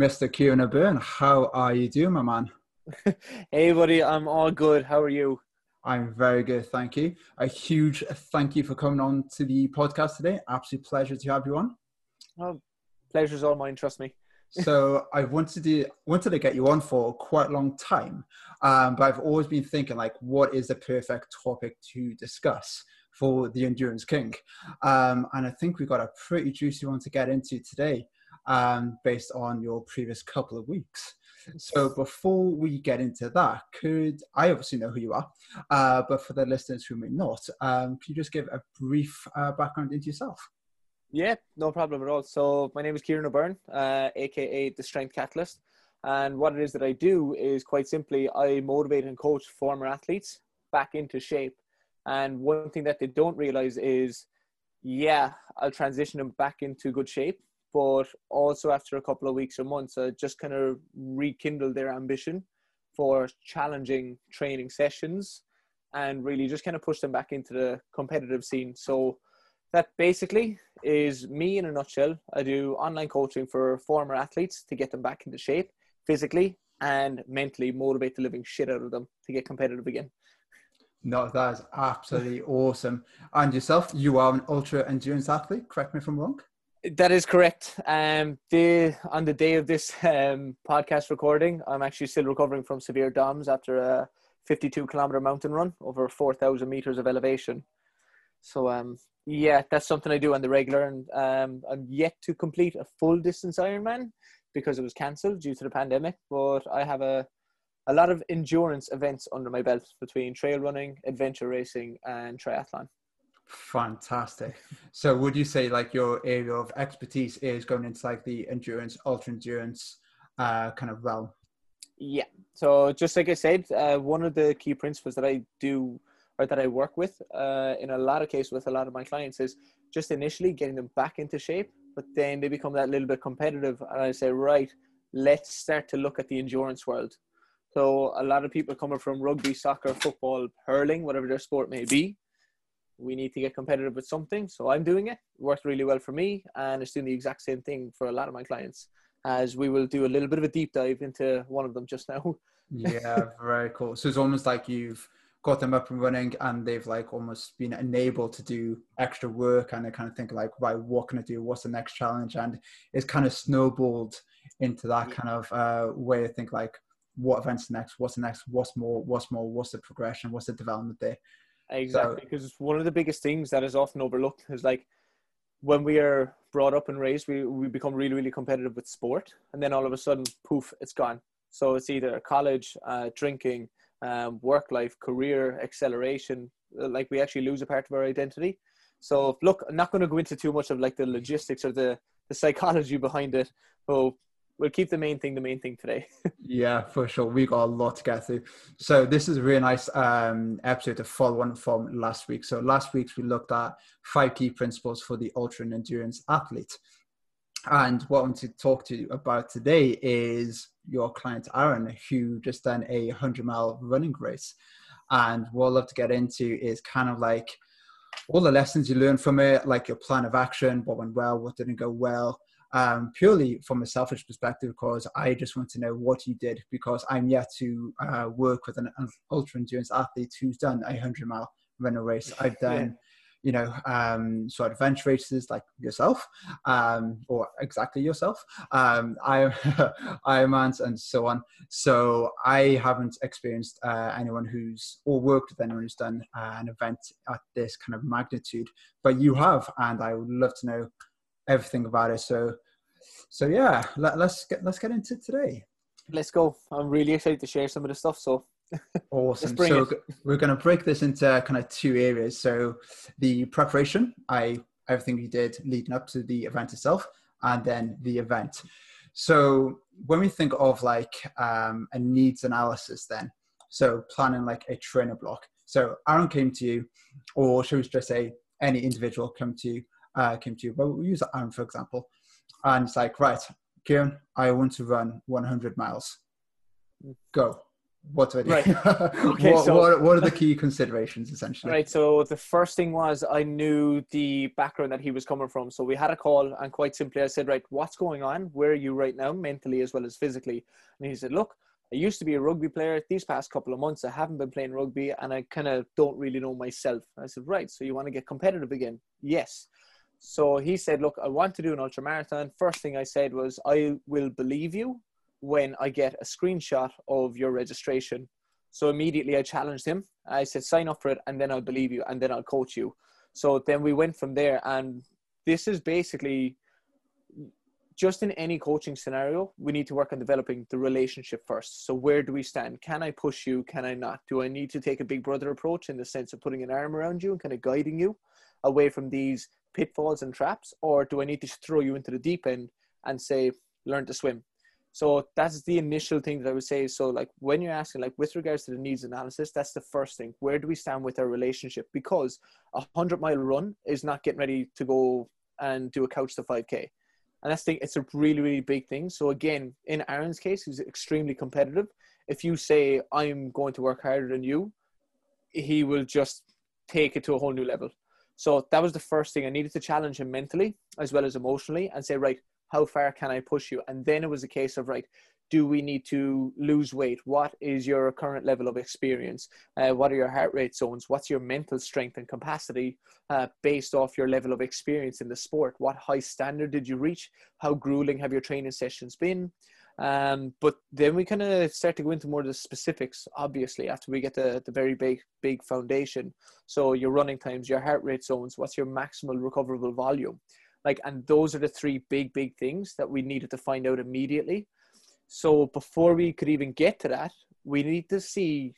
Mr. Kieran O'Byrne. How are you doing, my man? hey, buddy, I'm all good. How are you? I'm very good, thank you. A huge thank you for coming on to the podcast today. Absolute pleasure to have you on. Oh, pleasure's all mine, trust me. so I wanted to wanted to get you on for quite a long time, um, but I've always been thinking like, what is the perfect topic to discuss for the Endurance King? Um, and I think we've got a pretty juicy one to get into today, um, based on your previous couple of weeks. So before we get into that, could I obviously know who you are, uh, but for the listeners who may not, um, can you just give a brief uh, background into yourself? Yeah, no problem at all. So my name is Kieran O'Byrne, uh, aka the Strength Catalyst, and what it is that I do is quite simply I motivate and coach former athletes back into shape. And one thing that they don't realize is, yeah, I'll transition them back into good shape, but also after a couple of weeks or months, I just kind of rekindle their ambition for challenging training sessions and really just kind of push them back into the competitive scene. So that basically is me in a nutshell. I do online coaching for former athletes to get them back into shape physically and mentally motivate the living shit out of them to get competitive again. No, that is absolutely awesome. And yourself, you are an ultra endurance athlete. Correct me if I'm wrong. That is correct. Um, the on the day of this um, podcast recording, I'm actually still recovering from severe DOMS after a 52 kilometer mountain run over 4,000 meters of elevation. So um, yeah, that's something I do on the regular, and um, I'm yet to complete a full distance Ironman because it was cancelled due to the pandemic. But I have a a lot of endurance events under my belt between trail running, adventure racing, and triathlon. Fantastic. So, would you say like your area of expertise is going into like the endurance, ultra endurance uh, kind of realm? Yeah. So, just like I said, uh, one of the key principles that I do or that I work with uh, in a lot of cases with a lot of my clients is just initially getting them back into shape, but then they become that little bit competitive. And I say, right, let's start to look at the endurance world. So a lot of people coming from rugby, soccer, football, hurling, whatever their sport may be, we need to get competitive with something. So I'm doing it. it. Worked really well for me, and it's doing the exact same thing for a lot of my clients. As we will do a little bit of a deep dive into one of them just now. yeah, very cool. So it's almost like you've got them up and running and they've like almost been enabled to do extra work and they kind of think like right what can i do what's the next challenge and it's kind of snowballed into that kind of uh, way of think like what events next what's the next what's more what's more what's the progression what's the development there exactly so, because one of the biggest things that is often overlooked is like when we are brought up and raised we, we become really really competitive with sport and then all of a sudden poof it's gone so it's either college uh, drinking um, work life, career acceleration. Uh, like we actually lose a part of our identity. So look, I'm not going to go into too much of like the logistics or the the psychology behind it, but we'll keep the main thing the main thing today. yeah, for sure. We got a lot to get through. So this is a really nice um, episode to follow on from last week. So last week we looked at five key principles for the ultra and endurance athlete. And what I want to talk to you about today is your client Aaron, who just done a 100 mile running race. And what I'd love to get into is kind of like all the lessons you learned from it, like your plan of action, what went well, what didn't go well, um, purely from a selfish perspective, because I just want to know what you did, because I'm yet to uh, work with an, an ultra endurance athlete who's done a 100 mile running race. I've done you know, um, sort of adventure races like yourself, um, or exactly yourself, um, I, Ironmans and so on. So I haven't experienced uh, anyone who's or worked with anyone who's done uh, an event at this kind of magnitude, but you have, and I would love to know everything about it. So, so yeah, let, let's get let's get into today. Let's go. I'm really excited to share some of the stuff. So Awesome. So it. we're going to break this into kind of two areas. So the preparation, I everything you did leading up to the event itself, and then the event. So when we think of like um, a needs analysis, then so planning like a trainer block. So Aaron came to you, or should we just say any individual come to you, uh, came to you. But we'll use Aaron for example, and it's like right, Kieran, I want to run 100 miles. Go what do I do? Right. Okay, what, so- what, what are the key considerations essentially? Right. So the first thing was I knew the background that he was coming from. So we had a call, and quite simply, I said, "Right, what's going on? Where are you right now, mentally as well as physically?" And he said, "Look, I used to be a rugby player. These past couple of months, I haven't been playing rugby, and I kind of don't really know myself." I said, "Right. So you want to get competitive again?" Yes. So he said, "Look, I want to do an ultra marathon." First thing I said was, "I will believe you when I get a screenshot of your registration." So immediately I challenged him. I said, sign up for it and then I'll believe you and then I'll coach you. So then we went from there. And this is basically just in any coaching scenario, we need to work on developing the relationship first. So where do we stand? Can I push you? Can I not? Do I need to take a big brother approach in the sense of putting an arm around you and kind of guiding you away from these pitfalls and traps? Or do I need to throw you into the deep end and say, learn to swim? So that's the initial thing that I would say. So like when you're asking, like with regards to the needs analysis, that's the first thing. Where do we stand with our relationship? Because a hundred mile run is not getting ready to go and do a couch to 5k. And that's the, it's a really, really big thing. So again, in Aaron's case, he's extremely competitive. If you say, I'm going to work harder than you, he will just take it to a whole new level. So that was the first thing. I needed to challenge him mentally as well as emotionally and say, right, how far can I push you? And then it was a case of, right, do we need to lose weight? What is your current level of experience? Uh, what are your heart rate zones? What's your mental strength and capacity uh, based off your level of experience in the sport? What high standard did you reach? How grueling have your training sessions been? Um, but then we kind of start to go into more of the specifics, obviously, after we get the, the very big, big foundation. So your running times, your heart rate zones, what's your maximal recoverable volume? Like, and those are the three big, big things that we needed to find out immediately. So before we could even get to that, we need to see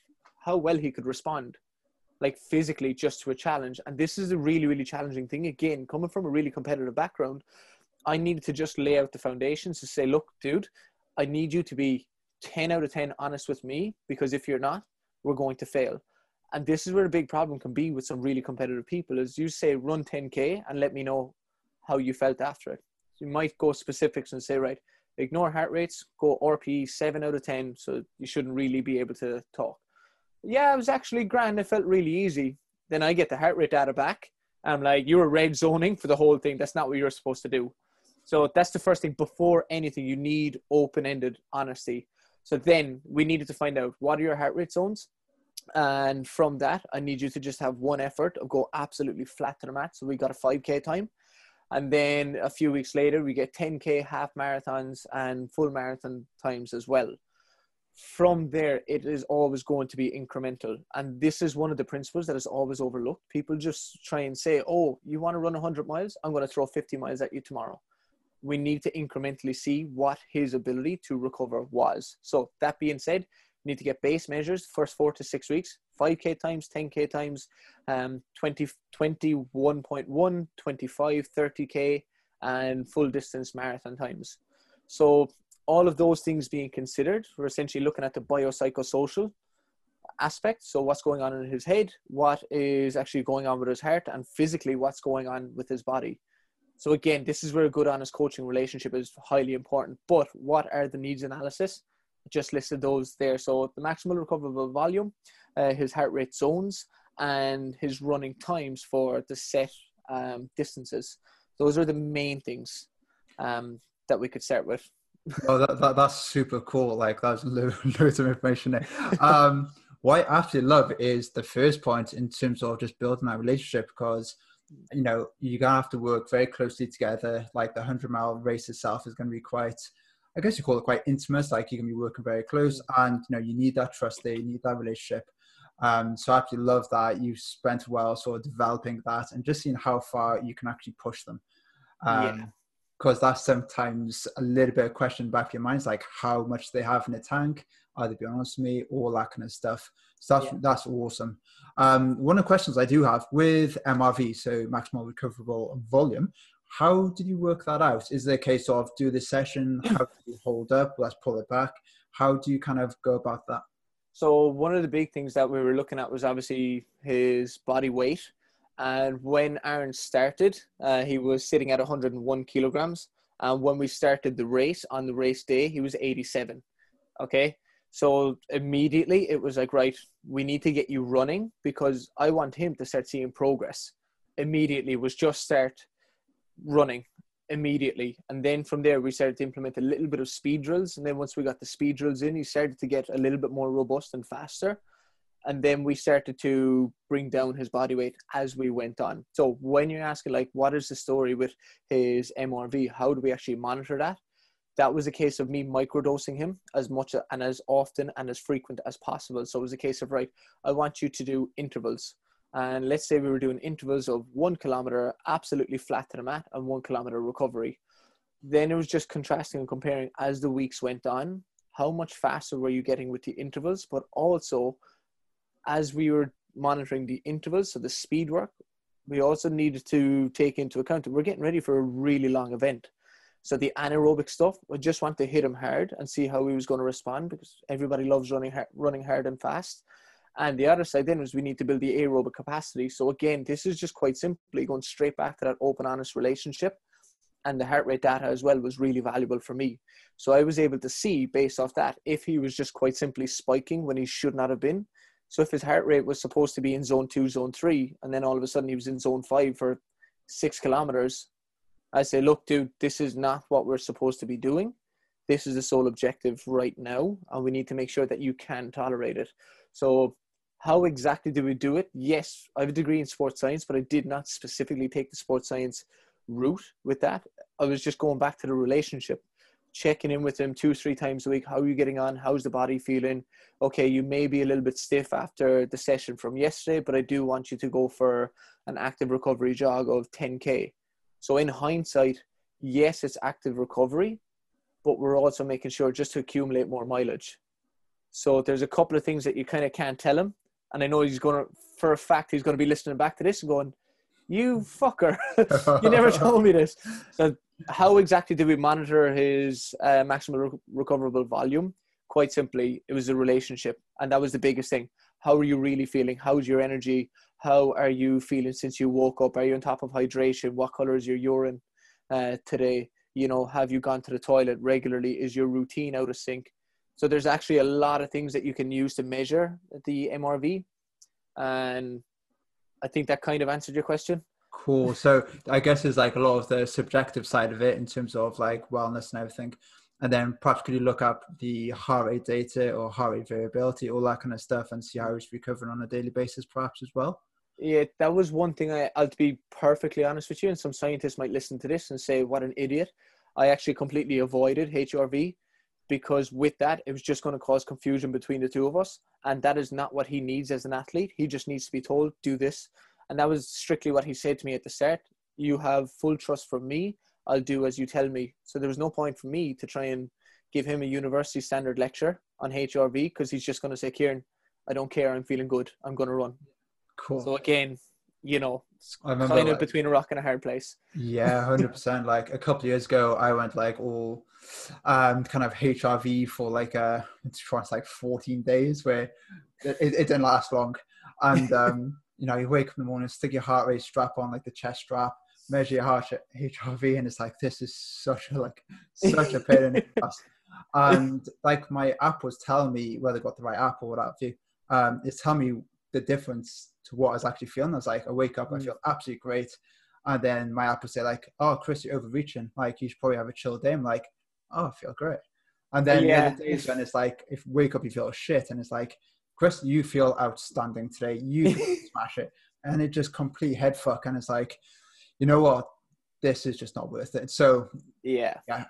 how well he could respond, like physically, just to a challenge. And this is a really, really challenging thing. Again, coming from a really competitive background, I needed to just lay out the foundations to say, look, dude, I need you to be 10 out of 10 honest with me because if you're not, we're going to fail. And this is where a big problem can be with some really competitive people is you say run 10k and let me know how you felt after it. So you might go specifics and say, right, ignore heart rates, go RPE 7 out of 10, so you shouldn't really be able to talk. Yeah, it was actually grand. It felt really easy. Then I get the heart rate data back. I'm like, you were red zoning for the whole thing. That's not what you're supposed to do. So that's the first thing. Before anything, you need open ended honesty. So then we needed to find out what are your heart rate zones? And from that, I need you to just have one effort of go absolutely flat to the mat. So we got a 5K time. And then a few weeks later, we get 10K half marathons and full marathon times as well. From there, it is always going to be incremental. And this is one of the principles that is always overlooked. People just try and say, oh, you want to run 100 miles? I'm going to throw 50 miles at you tomorrow. We need to incrementally see what his ability to recover was. So, that being said, need to get base measures first four to six weeks 5k times 10k times um 20 21.1 25 30k and full distance marathon times. So all of those things being considered we're essentially looking at the biopsychosocial aspect. So what's going on in his head what is actually going on with his heart and physically what's going on with his body so again this is where a good honest coaching relationship is highly important but what are the needs analysis just listed those there. So the maximal recoverable volume, uh, his heart rate zones, and his running times for the set um, distances. Those are the main things um, that we could start with. oh, that, that, that's super cool. Like that's lo- loads of information there. Um, what I absolutely love is the first point in terms of just building that relationship because you know you're gonna have to work very closely together. Like the hundred mile race itself is gonna be quite I guess you call it quite intimate. Like you're going to be working very close, Mm. and you know you need that trust there, you need that relationship. Um, so I absolutely love that you spent a while sort of developing that and just seeing how far you can actually push them. Yeah. Um, because that's sometimes a little bit of question back of your minds, like how much they have in the tank. Are they being honest with me? All that kind of stuff. So that's Yeah. that's awesome. Um, one of the questions I do have with MRV, so maximal recoverable volume, how did you work that out? Is there a case of do this session? How do you hold up? Let's pull it back. How do you kind of go about that? So one of the big things that we were looking at was obviously his body weight. And when Aaron started, uh, he was sitting at 101 kilograms. And when we started the race on the race day, he was 87. Okay. So immediately it was like, right, we need to get you running because I want him to start seeing progress. Immediately was just start running immediately. And then from there, we started to implement a little bit of speed drills. And then once we got the speed drills in, he started to get a little bit more robust and faster. And then we started to bring down his body weight as we went on. So when you're asking, like, what is the story with his MRV? How do we actually monitor that? That was a case of me microdosing him as much and as often and as frequent as possible. So it was a case of, right, I want you to do intervals. And let's say we were doing intervals of one kilometer absolutely flat to the mat and one kilometer recovery. Then it was just contrasting and comparing as the weeks went on. How much faster were you getting with the intervals? But also, as we were monitoring the intervals, so the speed work, we also needed to take into account that we're getting ready for a really long event. So the anaerobic stuff, I just want to hit him hard and see how he was going to respond because everybody loves running hard, running hard and fast. And the other side then was we need to build the aerobic capacity. So again, this is just quite simply going straight back to that open, honest relationship. And the heart rate data as well was really valuable for me. So I was able to see based off that if he was just quite simply spiking when he should not have been. So if his heart rate was supposed to be in zone two, zone three, and then all of a sudden he was in zone five for six kilometers, I say, look, dude, this is not what we're supposed to be doing. This is the sole objective right now, and we need to make sure that you can tolerate it. So, how exactly do we do it? Yes, I have a degree in sports science, but I did not specifically take the sports science route with that. I was just going back to the relationship, checking in with them two, three times a week. How are you getting on? How's the body feeling? Okay, you may be a little bit stiff after the session from yesterday, but I do want you to go for an active recovery jog of 10K so in hindsight, yes, it's active recovery, but we're also making sure just to accumulate more mileage. So there's a couple of things that you kind of can't tell him. And I know he's going to, for a fact, he's going to be listening back to this and going, you fucker, you never told me this. So how exactly do we monitor his uh, maximum re- recoverable volume? Quite simply, it was a relationship. And that was the biggest thing. How are you really feeling? How's your energy? How are you feeling since you woke up? Are you on top of hydration? What color is your urine uh, today? You know, have you gone to the toilet regularly? Is your routine out of sync? So there's actually a lot of things that you can use to measure the MRV, and I think that kind of answered your question. Cool. So I guess there's like a lot of the subjective side of it in terms of like wellness and everything. And then perhaps could you look up the heart rate data or heart rate variability, all that kind of stuff, and see how he's recovering on a daily basis, perhaps as well? Yeah, that was one thing I, I'll be perfectly honest with you, and some scientists might listen to this and say, what an idiot. I actually completely avoided HRV because with that, it was just going to cause confusion between the two of us. And that is not what he needs as an athlete. He just needs to be told, do this. And that was strictly what he said to me at the start. You have full trust from me. I'll do as you tell me. So there was no point for me to try and give him a university standard lecture on HRV because he's just going to say, Kieran, I don't care. I'm feeling good. I'm going to run. Cool. So again, you know, kind of like, between a rock and a hard place. Yeah, hundred percent. Like a couple of years ago, I went like all um, kind of HRV for like uh, it's like fourteen days, where it, it didn't last long. And um, you know, you wake up in the morning, stick your heart rate strap on, like the chest strap, measure your heart HRV, and it's like this is such a like such a pain in the ass. And like my app was telling me whether I got the right app or what have you. Um, it's telling me the difference to what I was actually feeling. I was like, I wake up, I mm. feel absolutely great. And then my app would say like, oh, Chris, you're overreaching. Like you should probably have a chill day. I'm like, oh, I feel great. And then yeah. the other days when it's like, if wake up, you feel shit. And it's like, Chris, you feel outstanding today. You smash it. And it just complete head fuck. And it's like, you know what? This is just not worth it. So yeah, yeah,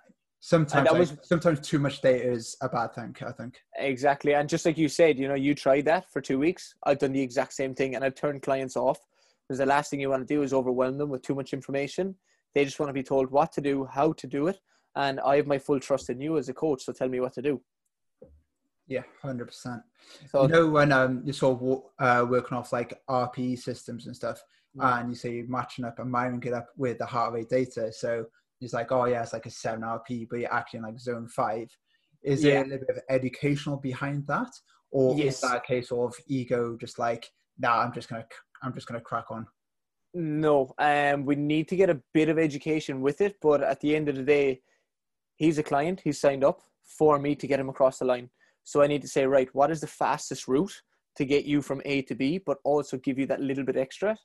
sometimes like, was, sometimes too much data is a bad thing i think. Exactly and just like you said you know you tried that for two weeks i've done the exact same thing and i've turned clients off because the last thing you want to do is overwhelm them with too much information. They just want to be told what to do how to do it and i have my full trust in you as a coach so tell me what to do. Yeah 100% so you know when um, you're sort of uh, working off like rpe systems and stuff mm. and you say you're matching up and mining it up with the heart rate data so he's like, oh yeah, it's like a seven RP, but you're actually in like zone five. Is yeah. there a little bit of educational behind that, or yes. is that a case of ego, just like, nah, I'm just gonna, I'm just gonna crack on? No, um, we need to get a bit of education with it, but at the end of the day, he's a client. He's signed up for me to get him across the line. So I need to say, right, what is the fastest route to get you from A to B, but also give you that little bit extra,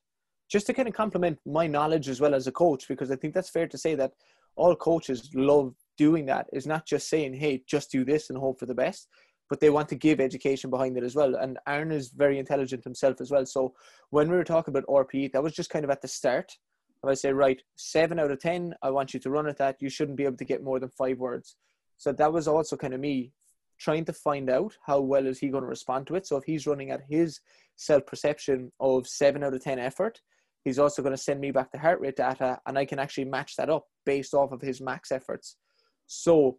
just to kind of complement my knowledge as well as a coach, because I think that's fair to say that all coaches love doing that. Is not just saying, hey, just do this and hope for the best, but they want to give education behind it as well. And Aaron is very intelligent himself as well. So when we were talking about RPE, that was just kind of at the start. If I say, right, seven out of 10, I want you to run at that, you shouldn't be able to get more than five words. So that was also kind of me trying to find out how well is he going to respond to it. So if he's running at his self perception of seven out of 10 effort, he's also going to send me back the heart rate data and I can actually match that up based off of his max efforts. So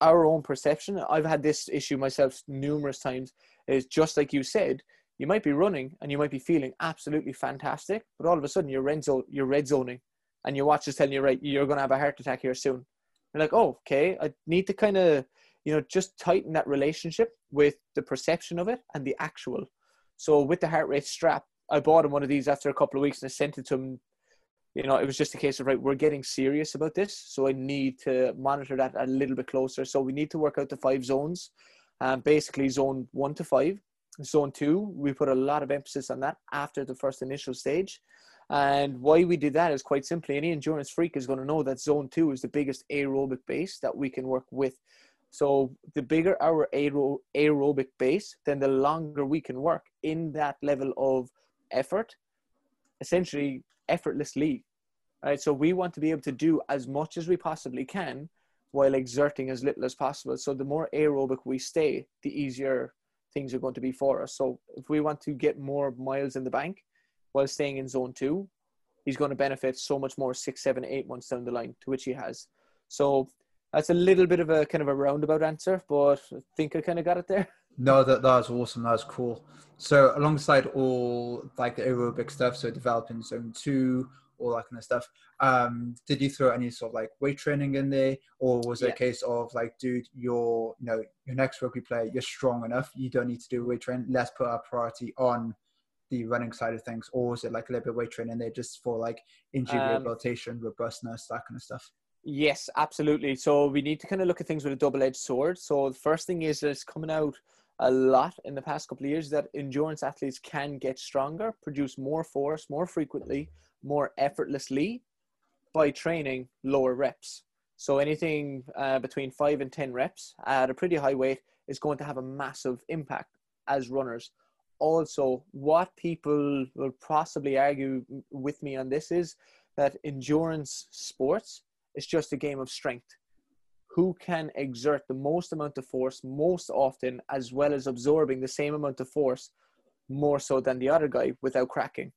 our own perception, I've had this issue myself numerous times, is just like you said, you might be running and you might be feeling absolutely fantastic, but all of a sudden you're red, zone, you're red zoning and your watch is telling you, right, you're going to have a heart attack here soon. You're like, oh, okay, I need to kind of, you know, just tighten that relationship with the perception of it and the actual. So with the heart rate strap, I bought him one of these after a couple of weeks and I sent it to him. You know, it was just a case of, right, we're getting serious about this. So I need to monitor that a little bit closer. So we need to work out the five zones, um, basically zone one to five. Zone two, we put a lot of emphasis on that after the first initial stage. And why we did that is quite simply any endurance freak is going to know that zone two is the biggest aerobic base that we can work with. So the bigger our aer- aerobic base, then the longer we can work in that level of effort, essentially effortlessly. Right. So we want to be able to do as much as we possibly can while exerting as little as possible. So the more aerobic we stay, the easier things are going to be for us. So if we want to get more miles in the bank while staying in zone two, he's going to benefit so much more six, seven, eight months down the line, to which he has. So that's a little bit of a kind of a roundabout answer, but I think I kind of got it there. No, that that was awesome. That was cool. So alongside all like the aerobic stuff, so developing zone two, all that kind of stuff. Um, did you throw any sort of like weight training in there, or was it yeah. a case of like, dude, you're you know your next rugby player, you're strong enough, you don't need to do weight training. Let's put our priority on the running side of things, or was it like a little bit weight training there just for like injury um, rehabilitation, robustness, that kind of stuff? Yes, absolutely. So we need to kind of look at things with a double-edged sword. So the first thing is it's coming out a lot in the past couple of years that endurance athletes can get stronger, produce more force more frequently, more effortlessly by training lower reps. So anything uh, between five and 10 reps at a pretty high weight is going to have a massive impact as runners. Also, what people will possibly argue with me on this is that endurance sports is just a game of strength. Who can exert the most amount of force most often, as well as absorbing the same amount of force more so than the other guy without cracking?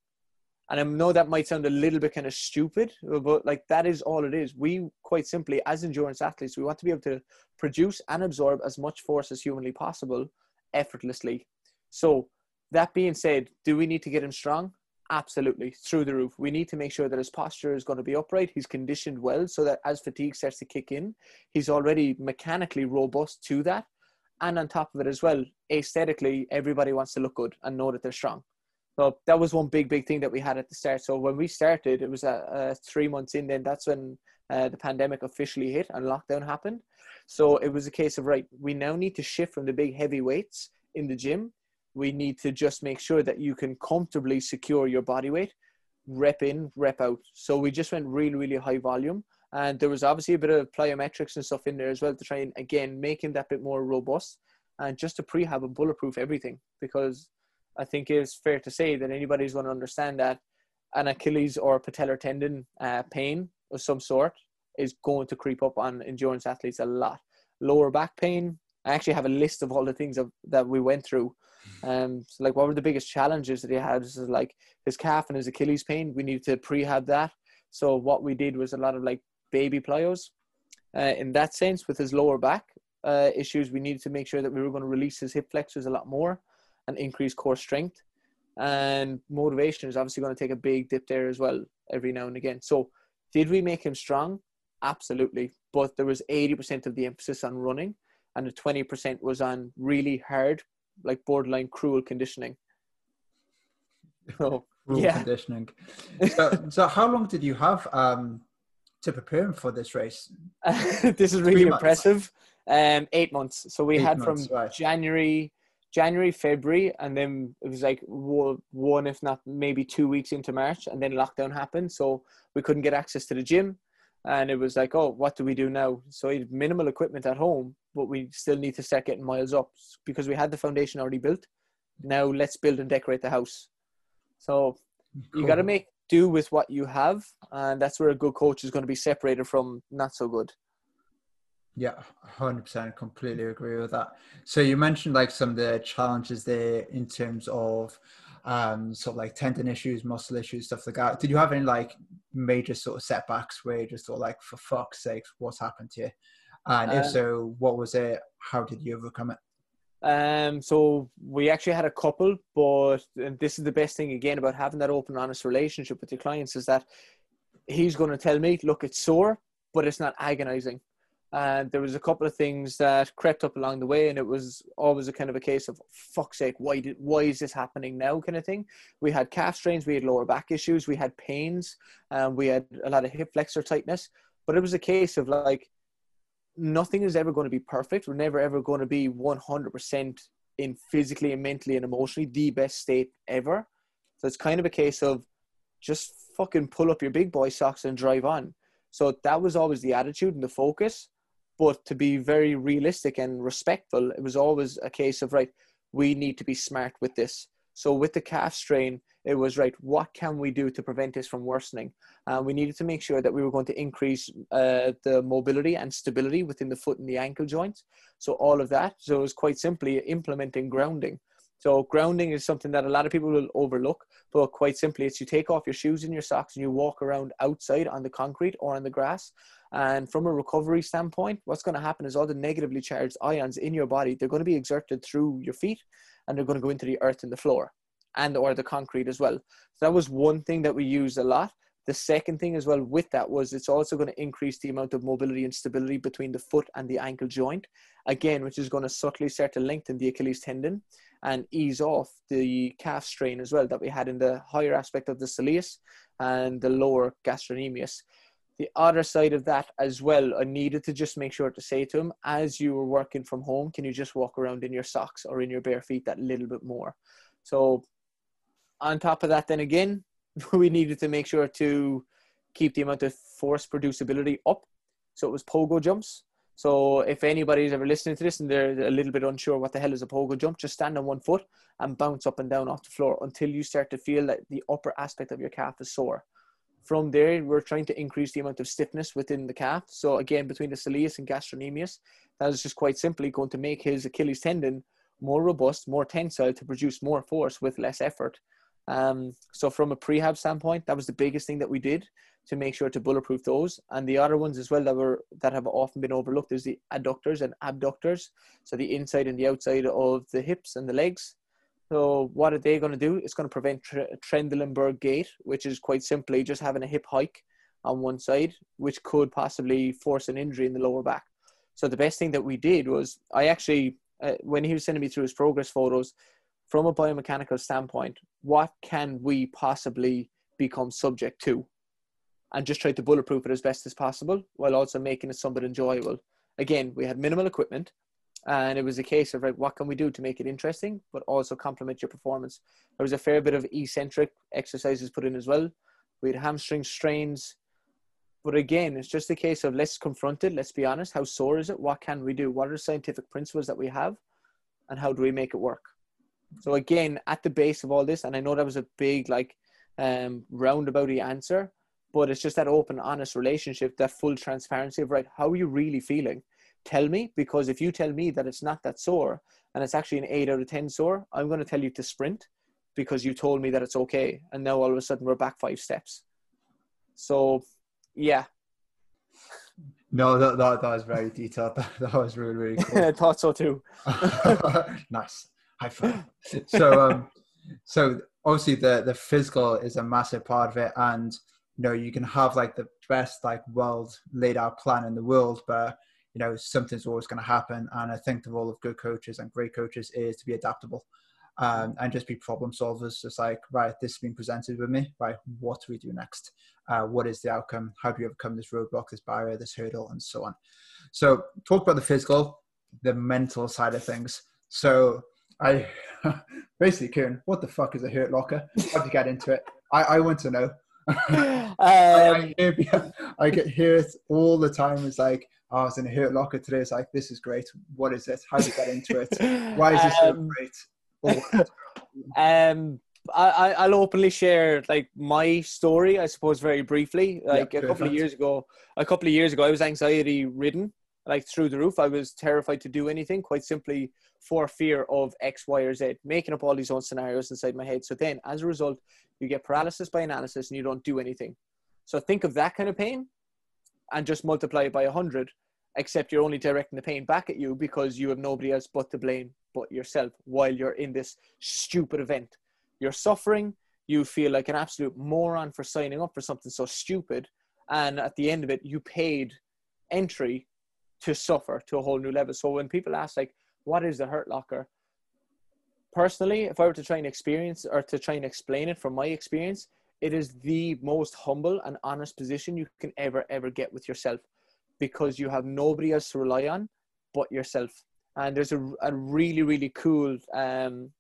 And I know that might sound a little bit kind of stupid, but like that is all it is. We quite simply, as endurance athletes, we want to be able to produce and absorb as much force as humanly possible effortlessly. So, that being said, do we need to get him strong? Absolutely, through the roof. We need to make sure that his posture is going to be upright. He's conditioned well so that as fatigue starts to kick in, he's already mechanically robust to that. And on top of it as well, aesthetically, everybody wants to look good and know that they're strong. So that was one big, big thing that we had at the start. So when we started, it was uh, three months in. Then that's when uh, the pandemic officially hit and lockdown happened. So it was a case of right, we now need to shift from the big heavy weights in the gym. We need to just make sure that you can comfortably secure your body weight, rep in, rep out. So we just went really, really high volume. And there was obviously a bit of plyometrics and stuff in there as well to try and again him that bit more robust and just to prehab and bulletproof everything because I think it's fair to say that anybody's going to understand that an Achilles or patellar tendon uh, pain of some sort is going to creep up on endurance athletes a lot. Lower back pain. I actually have a list of all the things that we went through. Um, so like, what were the biggest challenges that he had? This is like his calf and his Achilles pain. We needed to prehab that. So what we did was a lot of like baby plyos. Uh, in that sense, with his lower back uh, issues, we needed to make sure that we were going to release his hip flexors a lot more and increase core strength. And motivation is obviously going to take a big dip there as well every now and again. So, did we make him strong? Absolutely. But there was 80% of the emphasis on running, and the 20% was on really hard, like borderline cruel conditioning. So, cruel yeah. conditioning. So, so, how long did you have um, to prepare for this race? this is really impressive. Um, eight months. So we Eight had months, from right. January, January, February, and then it was like one, if not maybe two weeks into March, and then lockdown happened. So we couldn't get access to the gym, and it was like, oh, what do we do now? So minimal equipment at home, but we still need to start getting miles up because we had the foundation already built. Now let's build and decorate the house. So you got to make do with what you have, and that's where a good coach is going to be separated from not so good. Yeah, hundred percent, completely agree with that. So you mentioned like some of the challenges there in terms of um sort of like tendon issues, muscle issues, stuff like that. Did you have any like major sort of setbacks where you just thought like for fuck's sake, what's happened to you? And if Uh, so, what was it? How did you overcome it? Um, so we actually had a couple, but and this is the best thing again about having that open, honest relationship with your clients is that he's going to tell me, look, it's sore, but it's not agonizing. And there was a couple of things that crept up along the way, and it was always a kind of a case of fuck's sake, why did why is this happening now? Kind of thing. We had calf strains, we had lower back issues, we had pains, um, we had a lot of hip flexor tightness. But it was a case of like nothing is ever going to be perfect. We're never ever going to be 100% in physically and mentally and emotionally the best state ever. So it's kind of a case of just fucking pull up your big boy socks and drive on. So that was always the attitude and the focus. But to be very realistic and respectful, it was always a case of, right, we need to be smart with this. So with the calf strain, it was right. What can we do to prevent this from worsening? And we needed to make sure that we were going to increase uh, the mobility and stability within the foot and the ankle joints. So all of that. So it was quite simply implementing grounding. So grounding is something that a lot of people will overlook, but quite simply, it's you take off your shoes and your socks and you walk around outside on the concrete or on the grass. And from a recovery standpoint, what's going to happen is all the negatively charged ions in your body, they're going to be exerted through your feet and they're going to go into the earth and the floor and or the concrete as well. So that was one thing that we used a lot. The second thing as well with that was it's also going to increase the amount of mobility and stability between the foot and the ankle joint, again, which is going to subtly start to lengthen the Achilles tendon and ease off the calf strain as well that we had in the higher aspect of the soleus and the lower gastrocnemius. The other side of that as well, I needed to just make sure to say to him, as you were working from home, can you just walk around in your socks or in your bare feet that little bit more? So on top of that, then again, we needed to make sure to keep the amount of force producibility up. So it was pogo jumps. So if anybody's ever listening to this and they're a little bit unsure what the hell is a pogo jump, just stand on one foot and bounce up and down off the floor until you start to feel that the upper aspect of your calf is sore. From there, we're trying to increase the amount of stiffness within the calf. So again, between the soleus and gastrocnemius, that is just quite simply going to make his Achilles tendon more robust, more tensile to produce more force with less effort. Um, so from a prehab standpoint, that was the biggest thing that we did to make sure to bulletproof those. And the other ones as well that were that have often been overlooked is the adductors and abductors. So the inside and the outside of the hips and the legs. So what are they going to do? It's going to prevent tre- Trendelenburg gait, which is quite simply just having a hip hike on one side, which could possibly force an injury in the lower back. So the best thing that we did was I actually, uh, when he was sending me through his progress photos, from a biomechanical standpoint, what can we possibly become subject to? And just try to bulletproof it as best as possible while also making it somewhat enjoyable. Again, we had minimal equipment and it was a case of right, what can we do to make it interesting, but also complement your performance? There was a fair bit of eccentric exercises put in as well. We had hamstring strains. But again, it's just a case of let's confront it, let's be honest. How sore is it? What can we do? What are the scientific principles that we have? And how do we make it work? So again, at the base of all this, and I know that was a big like um roundabouty answer, but it's just that open, honest relationship, that full transparency of right, how are you really feeling? Tell me, because if you tell me that it's not that sore and it's actually an eight out of ten sore, I'm going to tell you to sprint because you told me that it's okay, and now all of a sudden we're back five steps. So, yeah, No, that, that, that was very detailed. That, that was really, really cool. I thought so too. nice. High five. So, um, so obviously the the physical is a massive part of it, and you know you can have like the best like world laid out plan in the world, but you know something's always going to happen. And I think the role of good coaches and great coaches is to be adaptable. um, and just be problem solvers. Just like, right, this has been presented with me. Right, what do we do next? Uh, what is the outcome? How do we overcome this roadblock, this barrier, this hurdle, and so on? So, talk about the physical, the mental side of things. So, I basically, Kieran, what the fuck is a hurt locker? How do you get into it? I, I want to know. um, I, I, hear, I get hear it all the time. It's like, I was in a hurt locker today. It's like, this is great. What is it? How did you get into it? Why is this um, so great? um, I, I'll openly share like my story, I suppose, very briefly. Like a couple of years ago, a couple of years ago, I was anxiety ridden, like through the roof. I was terrified to do anything, quite simply for fear of X, Y, or Z, making up all these own scenarios inside my head. So then, as a result, you get paralysis by analysis and you don't do anything. So think of that kind of pain and just multiply it by 100, except you're only directing the pain back at you because you have nobody else but to blame but yourself while you're in this stupid event. You're suffering, you feel like an absolute moron for signing up for something so stupid, and at the end of it, you paid entry to suffer to a whole new level. So when people ask, like, what is the hurt locker? Personally, if I were to try and experience or to try and explain it from my experience, it is the most humble and honest position you can ever, ever get with yourself because you have nobody else to rely on but yourself. And there's a, a really, really cool um,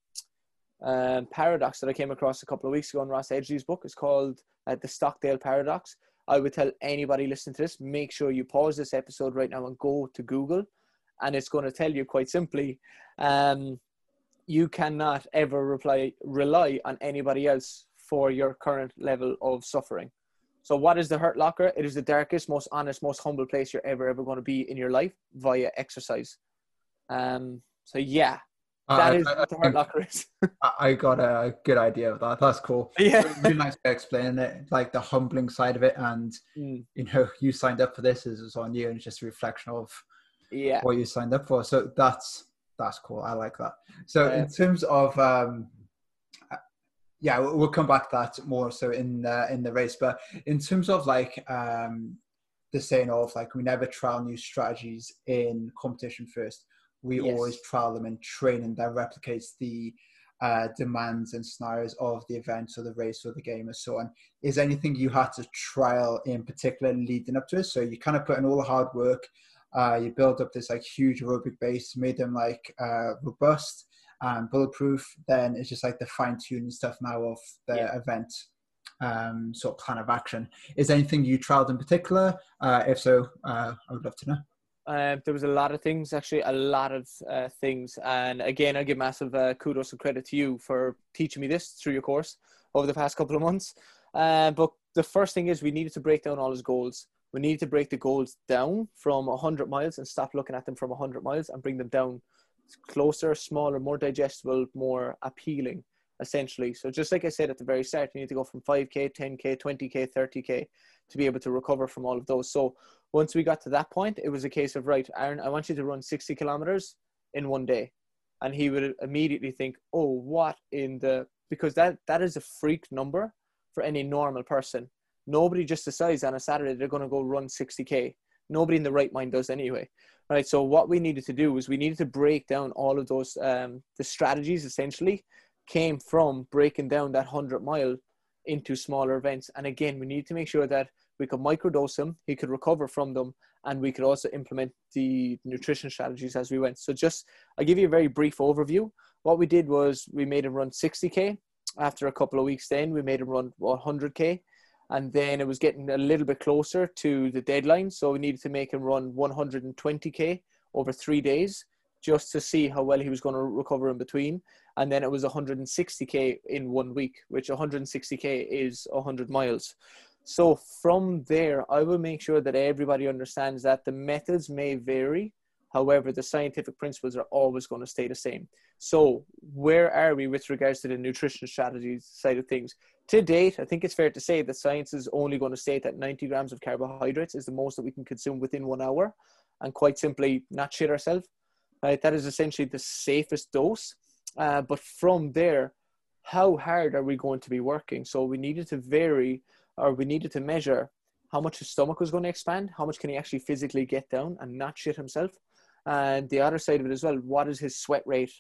um, paradox that I came across a couple of weeks ago in Ross Edgley's book. It's called uh, The Stockdale Paradox. I would tell anybody listening to this, make sure you pause this episode right now and go to Google and it's going to tell you quite simply um, you cannot ever reply, rely on anybody else for your current level of suffering. So, what is the hurt locker? It is the darkest, most honest, most humble place you're ever, ever going to be in your life via exercise. Um, so, yeah, uh, that uh, is I, what the hurt locker is. I got a good idea of that. That's cool. Yeah, really nice to explain it, like the humbling side of it, and mm. you know, you signed up for this. Is on you, and it's just a reflection of yeah what you signed up for so that's that's cool i like that so yeah. in terms of um yeah we'll come back to that more so in uh, in the race but in terms of like um the saying of like we never trial new strategies in competition first we yes. always trial them in training that replicates the uh, demands and scenarios of the event or the race or the game and so on. Is anything you had to trial in particular leading up to it? So you kind of put in all the hard work, uh, you build up this like huge aerobic base, made them like uh, robust and bulletproof. Then it's just like the fine tuning stuff now of the yeah. event um, sort of plan of action. Is anything you trialed in particular? Uh, if so, uh, I would love to know. Uh, there was a lot of things, actually, a lot of uh, things. And again, I give massive uh, kudos and credit to you for teaching me this through your course over the past couple of months. Uh, but the first thing is we needed to break down all his goals we needed to break the goals down from 100 miles and stop looking at them from 100 miles and bring them down closer, smaller, more digestible, more appealing, essentially. So, just like I said at the very start, you need to go from 5K, 10K, 20K, 30K to be able to recover from all of those. So, once we got to that point, it was a case of, right, Aaron, I want you to run 60 kilometers in one day. And he would immediately think, oh, what in the, because that, that is a freak number for any normal person Nobody just decides on a Saturday they're going to go run 60K. Nobody in the right mind does anyway. Right. So what we needed to do was we needed to break down all of those, um, the strategies essentially came from breaking down that 100 mile into smaller events. And again, we need to make sure that we could microdose him, he could recover from them, and we could also implement the nutrition strategies as we went. So just, I'll give you a very brief overview. What we did was we made him run 60K. After a couple of weeks then, we made him run 100K and then it was getting a little bit closer to the deadline so we needed to make him run 120k over three days just to see how well he was going to recover in between and then it was 160k in one week which 160k is 100 miles. So from there i will make sure that everybody understands that the methods may vary however the scientific principles are always going to stay the same. So where are we with regards to the nutrition strategies side of things to date, I think it's fair to say that science is only going to state that 90 grams of carbohydrates is the most that we can consume within one hour and quite simply not shit ourselves. Right? That is essentially the safest dose. Uh, but from there, how hard are we going to be working? So we needed to vary or we needed to measure how much his stomach was going to expand, how much can he actually physically get down and not shit himself. And the other side of it as well, what is his sweat rate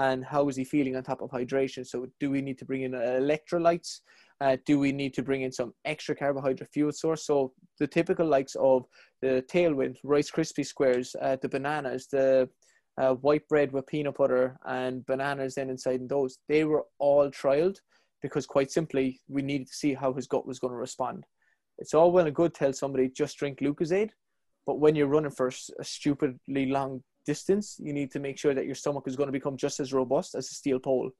and how is he feeling on top of hydration. So, do we need to bring in electrolytes? Uh, do we need to bring in some extra carbohydrate fuel source? So, the typical likes of the tailwind, Rice Krispie squares, uh, the bananas, the uh, white bread with peanut butter, and bananas then inside those, they were all trialed because quite simply we needed to see how his gut was going to respond. It's all well and good to tell somebody just drink Lucozade, but when you're running for a stupidly long distance, you need to make sure that your stomach is going to become just as robust as a steel pole.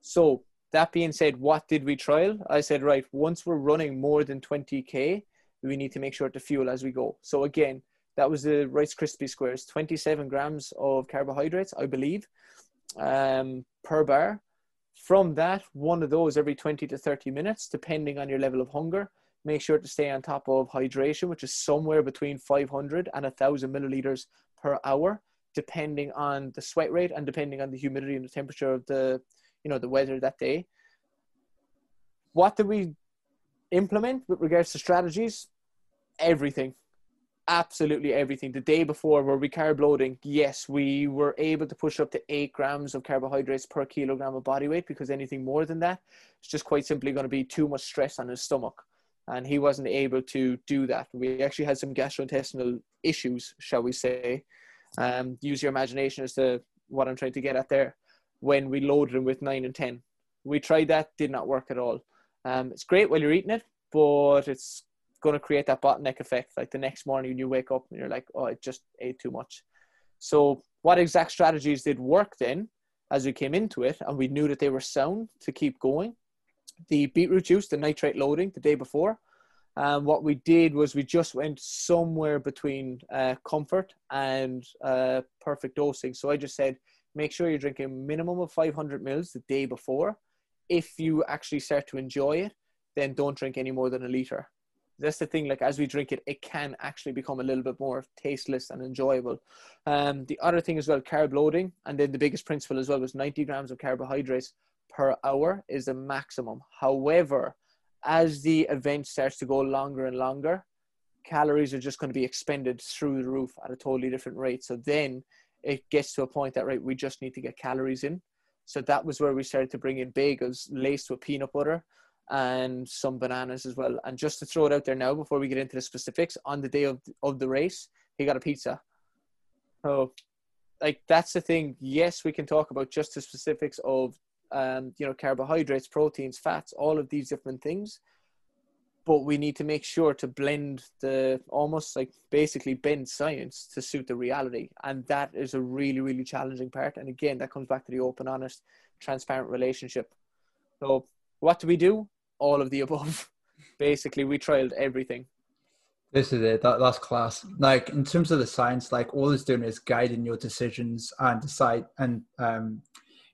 So that being said, what did we trial? I said, right, once we're running more than 20k, we need to make sure to fuel as we go. So again, that was the Rice Krispie Squares, 27 grams of carbohydrates, I believe, um, per bar. From that, one of those every 20 to 30 minutes, depending on your level of hunger. Make sure to stay on top of hydration, which is somewhere between 500 and 1,000 milliliters per hour, depending on the sweat rate and depending on the humidity and the temperature of the, you know, the weather that day. What did we implement with regards to strategies? Everything absolutely everything. The day before, were we carb loading? Yes, we were able to push up to eight grams of carbohydrates per kilogram of body weight because anything more than that, it's just quite simply going to be too much stress on his stomach. And he wasn't able to do that. We actually had some gastrointestinal issues, shall we say. Um, use your imagination as to what I'm trying to get at there. When we loaded them with nine and 10, we tried that, did not work at all. Um, it's great while you're eating it, but it's going to create that bottleneck effect. Like the next morning when you wake up and you're like, oh, I just ate too much. So, what exact strategies did work then as we came into it and we knew that they were sound to keep going? The beetroot juice, the nitrate loading the day before. Um, what we did was we just went somewhere between uh, comfort and uh, perfect dosing. So I just said, make sure you're drinking a minimum of 500 mils the day before. If you actually start to enjoy it, then don't drink any more than a liter that's the thing like as we drink it it can actually become a little bit more tasteless and enjoyable um, the other thing as well carb loading and then the biggest principle as well was 90 grams of carbohydrates per hour is the maximum however as the event starts to go longer and longer calories are just going to be expended through the roof at a totally different rate so then it gets to a point that right we just need to get calories in so that was where we started to bring in bagels laced with peanut butter and some bananas as well. And just to throw it out there now before we get into the specifics, on the day of of the race, he got a pizza. So, like that's the thing. Yes, we can talk about just the specifics of um, you know carbohydrates, proteins, fats, all of these different things. But we need to make sure to blend the almost like basically bend science to suit the reality. And that is a really, really challenging part. And again, that comes back to the open, honest, transparent relationship. So what do we do? all of the above. Basically, we trialed everything. This is it. That, that's class. Like in terms of the science, like all it's doing is guiding your decisions and decide and um,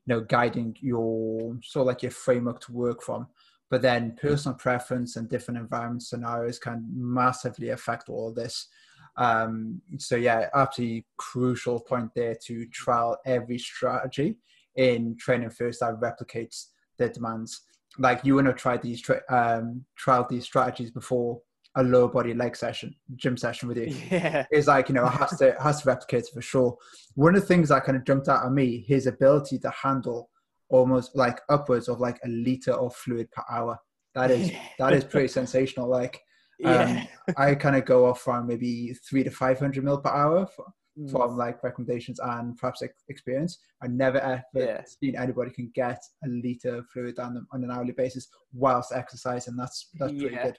you know guiding your sort of like your framework to work from. But then personal preference and different environment scenarios can massively affect all of this. Um, so yeah, absolutely crucial point there to trial every strategy in training first that replicates the demands like you want to try these um trial these strategies before a lower body leg session gym session with you yeah is like you know it has to it has to replicate it for sure one of the things that kind of jumped out at me his ability to handle almost like upwards of like a liter of fluid per hour that is that is pretty sensational like um, yeah. i kind of go off from maybe three to 500 mil per hour for, mm. from like recommendations and perhaps experience. I never ever yeah. seen anybody can get a liter of fluid on them on an hourly basis whilst exercising. That's that's pretty yeah. good.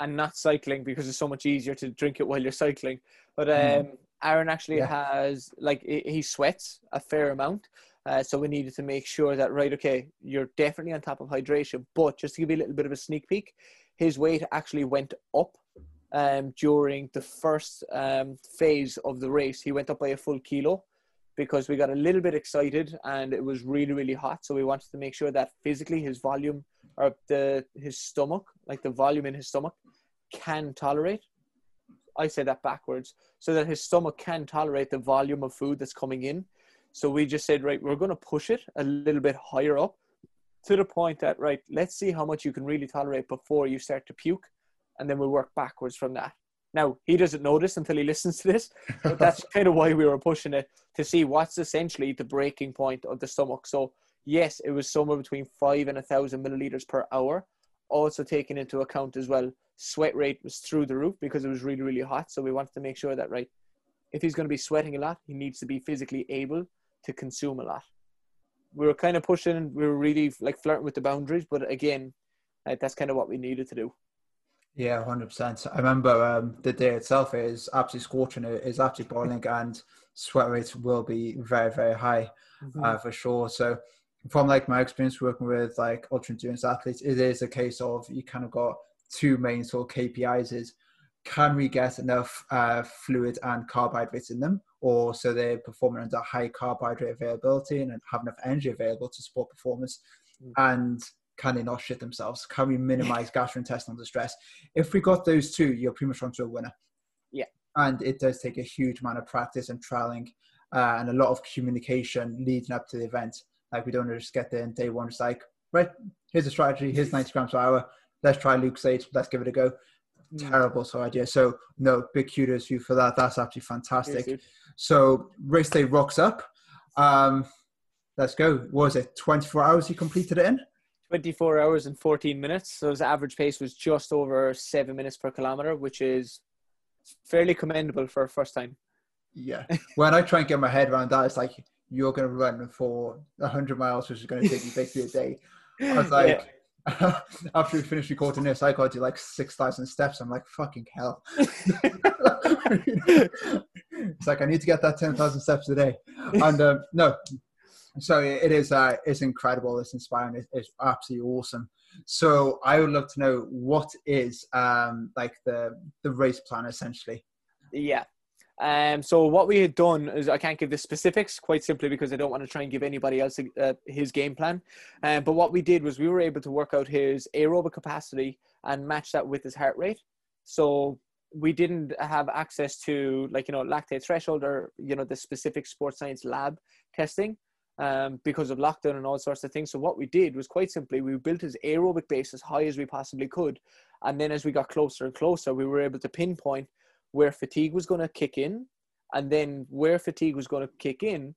And not cycling because it's so much easier to drink it while you're cycling. But mm. um, mm. Aaron actually yeah. has like he sweats a fair amount. Uh, so we needed to make sure that right, okay, you're definitely on top of hydration. But just to give you a little bit of a sneak peek, his weight actually went up um, during the first um, phase of the race. He went up by a full kilo because we got a little bit excited and it was really really hot. So we wanted to make sure that physically his volume or the his stomach, like the volume in his stomach, can tolerate. I say that backwards, so that his stomach can tolerate the volume of food that's coming in. So we just said, right, we're going to push it a little bit higher up to the point that, right, let's see how much you can really tolerate before you start to puke and then we'll work backwards from that. Now he doesn't notice until he listens to this, but that's kind of why we were pushing it to see what's essentially the breaking point of the stomach. So yes, it was somewhere between five and a thousand milliliters per hour. Also taking into account as well, sweat rate was through the roof because it was really really hot. So we wanted to make sure that right, if he's going to be sweating a lot, he needs to be physically able to consume a lot. We were kind of pushing, we were really like flirting with the boundaries, but again, uh, that's kind of what we needed to do. Yeah, hundred percent. I remember um, the day itself is absolutely scorching. It is absolutely boiling, and sweat rates will be very, very high mm-hmm. uh, for sure. So, from like my experience working with like ultra endurance athletes, it is a case of you kind of got two main sort of KPIs: is can we get enough uh, fluid and carbohydrates in them, or so they're performing under high carbohydrate availability and have enough energy available to support performance, mm-hmm. and can they not shit themselves? Can we minimize gastrointestinal distress? If we got those two, you're pretty much onto a winner. Yeah. And it does take a huge amount of practice and trialing uh, and a lot of communication leading up to the event. Like we don't just get there and day one, just like, right, here's a strategy, here's 90 grams per hour. Let's try Lucozade, let's give it a go. Mm. Terrible so idea. So no, big kudos to you for that. That's absolutely fantastic. Yes, so race day rocks up. Um, let's go. What was it 24 hours you completed it in? 24 hours and 14 minutes. So his average pace was just over seven minutes per kilometer, which is fairly commendable for a first time. Yeah. when I try and get my head around that, it's like you're going to run for 100 miles, which is going to take you basically a day. I was like, yeah. after we finished recording this, I got to like 6,000 steps. I'm like, fucking hell. it's like, I need to get that 10,000 steps a day. And um, no, so it is uh, it's incredible it's inspiring it's, it's, absolutely awesome so i would love to know what is um like the the race plan essentially yeah um, so what we had done is I can't give the specifics quite simply because I don't want to try and give anybody else uh, his game plan. Um, but what we did was we were able to work out his aerobic capacity and match that with his heart rate. So we didn't have access to like you know lactate threshold or you know the specific sports science lab testing um, because of lockdown and all sorts of things. So what we did was quite simply we built his aerobic base as high as we possibly could, and then as we got closer and closer, we were able to pinpoint where fatigue was going to kick in, and then where fatigue was going to kick in,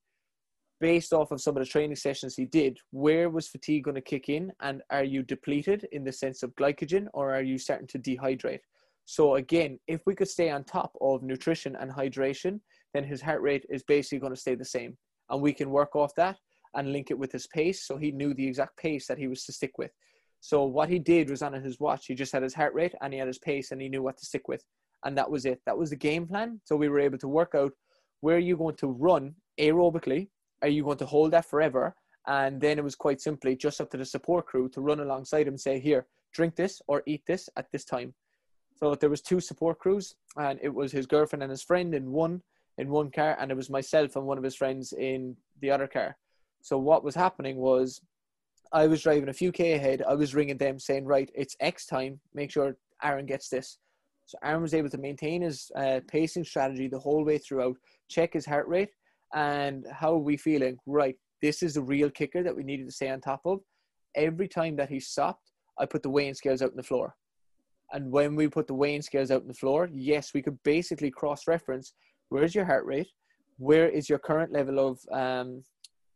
based off of some of the training sessions he did. Where was fatigue going to kick in, and are you depleted in the sense of glycogen, or are you starting to dehydrate? So again, if we could stay on top of nutrition and hydration, then his heart rate is basically going to stay the same and we can work off that and link it with his pace. So he knew the exact pace that he was to stick with. So what he did was on his watch, he just had his heart rate and he had his pace and he knew what to stick with. And that was it. That was the game plan. So we were able to work out where are you going to run aerobically? Are you going to hold that forever? And then it was quite simply just up to the support crew to run alongside him and say, here, drink this or eat this at this time. So there was two support crews and it was his girlfriend and his friend in one in one car, and it was myself and one of his friends in the other car. So what was happening was, I was driving a few k ahead. I was ringing them saying, "Right, it's X time. Make sure Aaron gets this." So Aaron was able to maintain his uh, pacing strategy the whole way throughout, check his heart rate, and how are we feeling? Right, this is the real kicker that we needed to stay on top of. Every time that he stopped, I put the weighing scales out on the floor. And when we put the weighing scales out on the floor, yes, we could basically cross reference where's your heart rate where is your current level of um,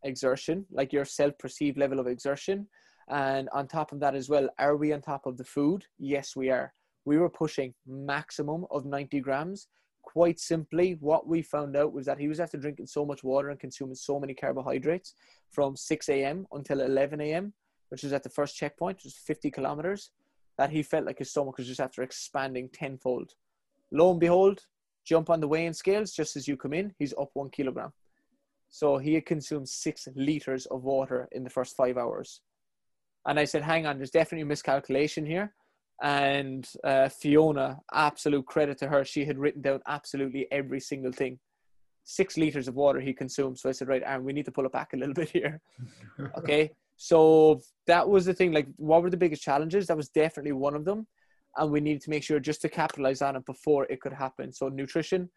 exertion like your self-perceived level of exertion and on top of that as well are we on top of the food yes we are we were pushing maximum of 90 grams quite simply what we found out was that he was after drinking so much water and consuming so many carbohydrates from 6 a.m until 11 a.m which is at the first checkpoint which is 50 kilometers that he felt like his stomach was just after expanding tenfold lo and behold jump on the weighing scales just as you come in, he's up one kilogram. So he had consumed six liters of water in the first five hours. And I said, hang on, there's definitely a miscalculation here. And uh, Fiona, absolute credit to her, she had written down absolutely every single thing. Six liters of water he consumed. So I said, right, Aaron, we need to pull it back a little bit here. okay. So that was the thing. Like, what were the biggest challenges? That was definitely one of them and we needed to make sure just to capitalize on it before it could happen. So nutrition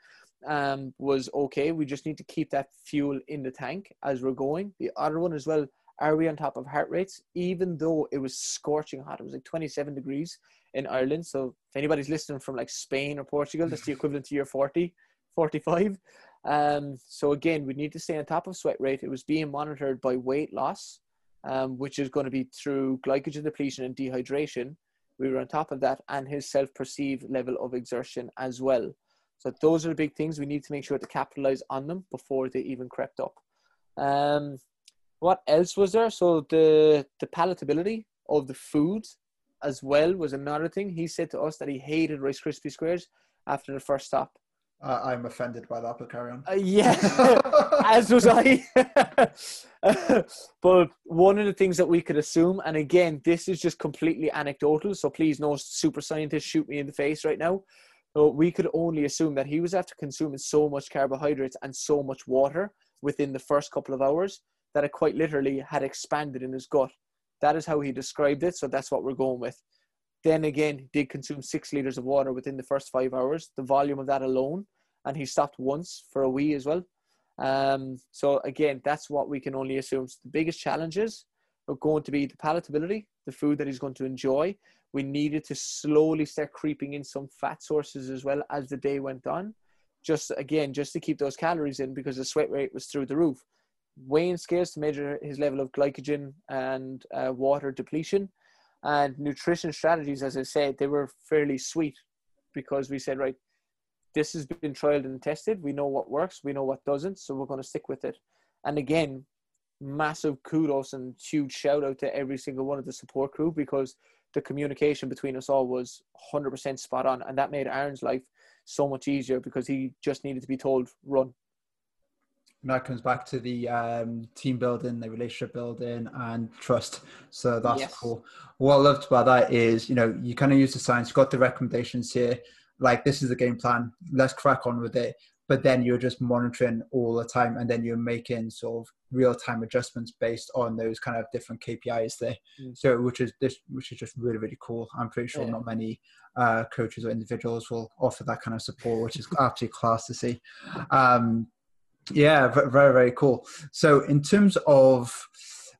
um, was okay. We just need to keep that fuel in the tank as we're going. The other one as well, are we on top of heart rates? Even though it was scorching hot, it was like 27 degrees in Ireland. So if anybody's listening from like Spain or Portugal, that's the equivalent to year 40, 45. Um, so again, we need to stay on top of sweat rate. It was being monitored by weight loss, um, which is going to be through glycogen depletion and dehydration. We were on top of that and his self-perceived level of exertion as well. So those are the big things we need to make sure to capitalize on them before they even crept up. Um, what else was there? So the the palatability of the food as well was another thing. He said to us that he hated Rice Krispie squares after the first stop. Uh, I'm offended by that, but carry on. Uh, yeah, as was I. but one of the things that we could assume, and again, this is just completely anecdotal, so please, no super scientists shoot me in the face right now. But we could only assume that he was after consuming so much carbohydrates and so much water within the first couple of hours that it quite literally had expanded in his gut. That is how he described it, so that's what we're going with. Then again, did consume six liters of water within the first five hours, the volume of that alone, and he stopped once for a wee as well. Um, so again, that's what we can only assume. So the biggest challenges are going to be the palatability, the food that he's going to enjoy. We needed to slowly start creeping in some fat sources as well as the day went on. Just again, just to keep those calories in because the sweat rate was through the roof weighing scales to measure his level of glycogen and uh, water depletion. And nutrition strategies, as I said, they were fairly sweet because we said, right, this has been trialed and tested. We know what works, we know what doesn't, so we're going to stick with it. And again, massive kudos and huge shout out to every single one of the support crew because the communication between us all was 100% spot on. And that made Aaron's life so much easier because he just needed to be told, run, and that comes back to the um, team building, the relationship building, and trust. So that's yes. cool. What I loved about that is, you know, you kind of use the science. You got the recommendations here. Like this is the game plan. Let's crack on with it. But then you're just monitoring all the time, and then you're making sort of real time adjustments based on those kind of different KPIs there. Mm. So, which is this, which is just really really cool. I'm pretty sure yeah. not many uh, coaches or individuals will offer that kind of support, which is absolutely class to see. Um, yeah, very, very cool. So, in terms of,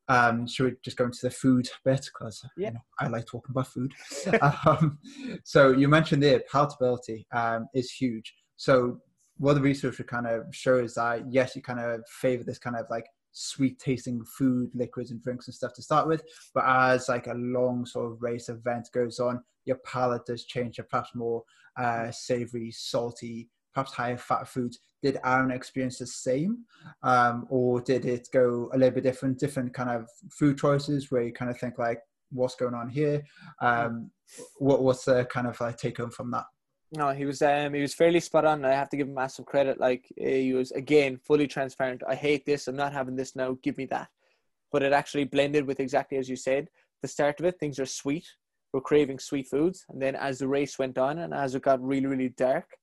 um, should we just go into the food bit? Because yeah. You know, I like talking about food. um, so, you mentioned there, palatability um, is huge. So, what the research would kind of show is that, yes, you kind of favor this kind of like sweet tasting food, liquids, and drinks and stuff to start with. But as like a long sort of race event goes on, your palate does change to perhaps more uh, savory, salty, perhaps higher fat foods. Did Aaron experience the same, um, or did it go a little bit different? Different kind of food choices where you kind of think like, what's going on here? Um, what what's the kind of like take home from that? No, he was um he was fairly spot on. I have to give him massive credit. Like he was again fully transparent. I hate this. I'm not having this now. Give me that. But it actually blended with exactly as you said. The start of it, things are sweet. We're craving sweet foods, and then as the race went on and as it got really really dark,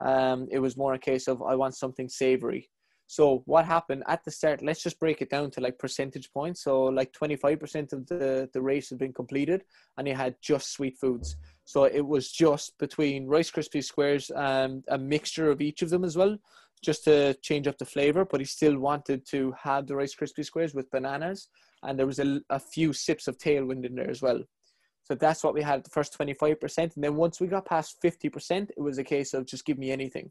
um, it was more a case of I want something savory. So what happened at the start? Let's just break it down to like percentage points. So like 25% of the the race had been completed, and he had just sweet foods. So it was just between Rice Krispie squares, and a mixture of each of them as well, just to change up the flavor. But he still wanted to have the Rice Krispie squares with bananas, and there was a, a few sips of tailwind in there as well. So that's what we had the first 25%. And then once we got past 50%, it was a case of just give me anything.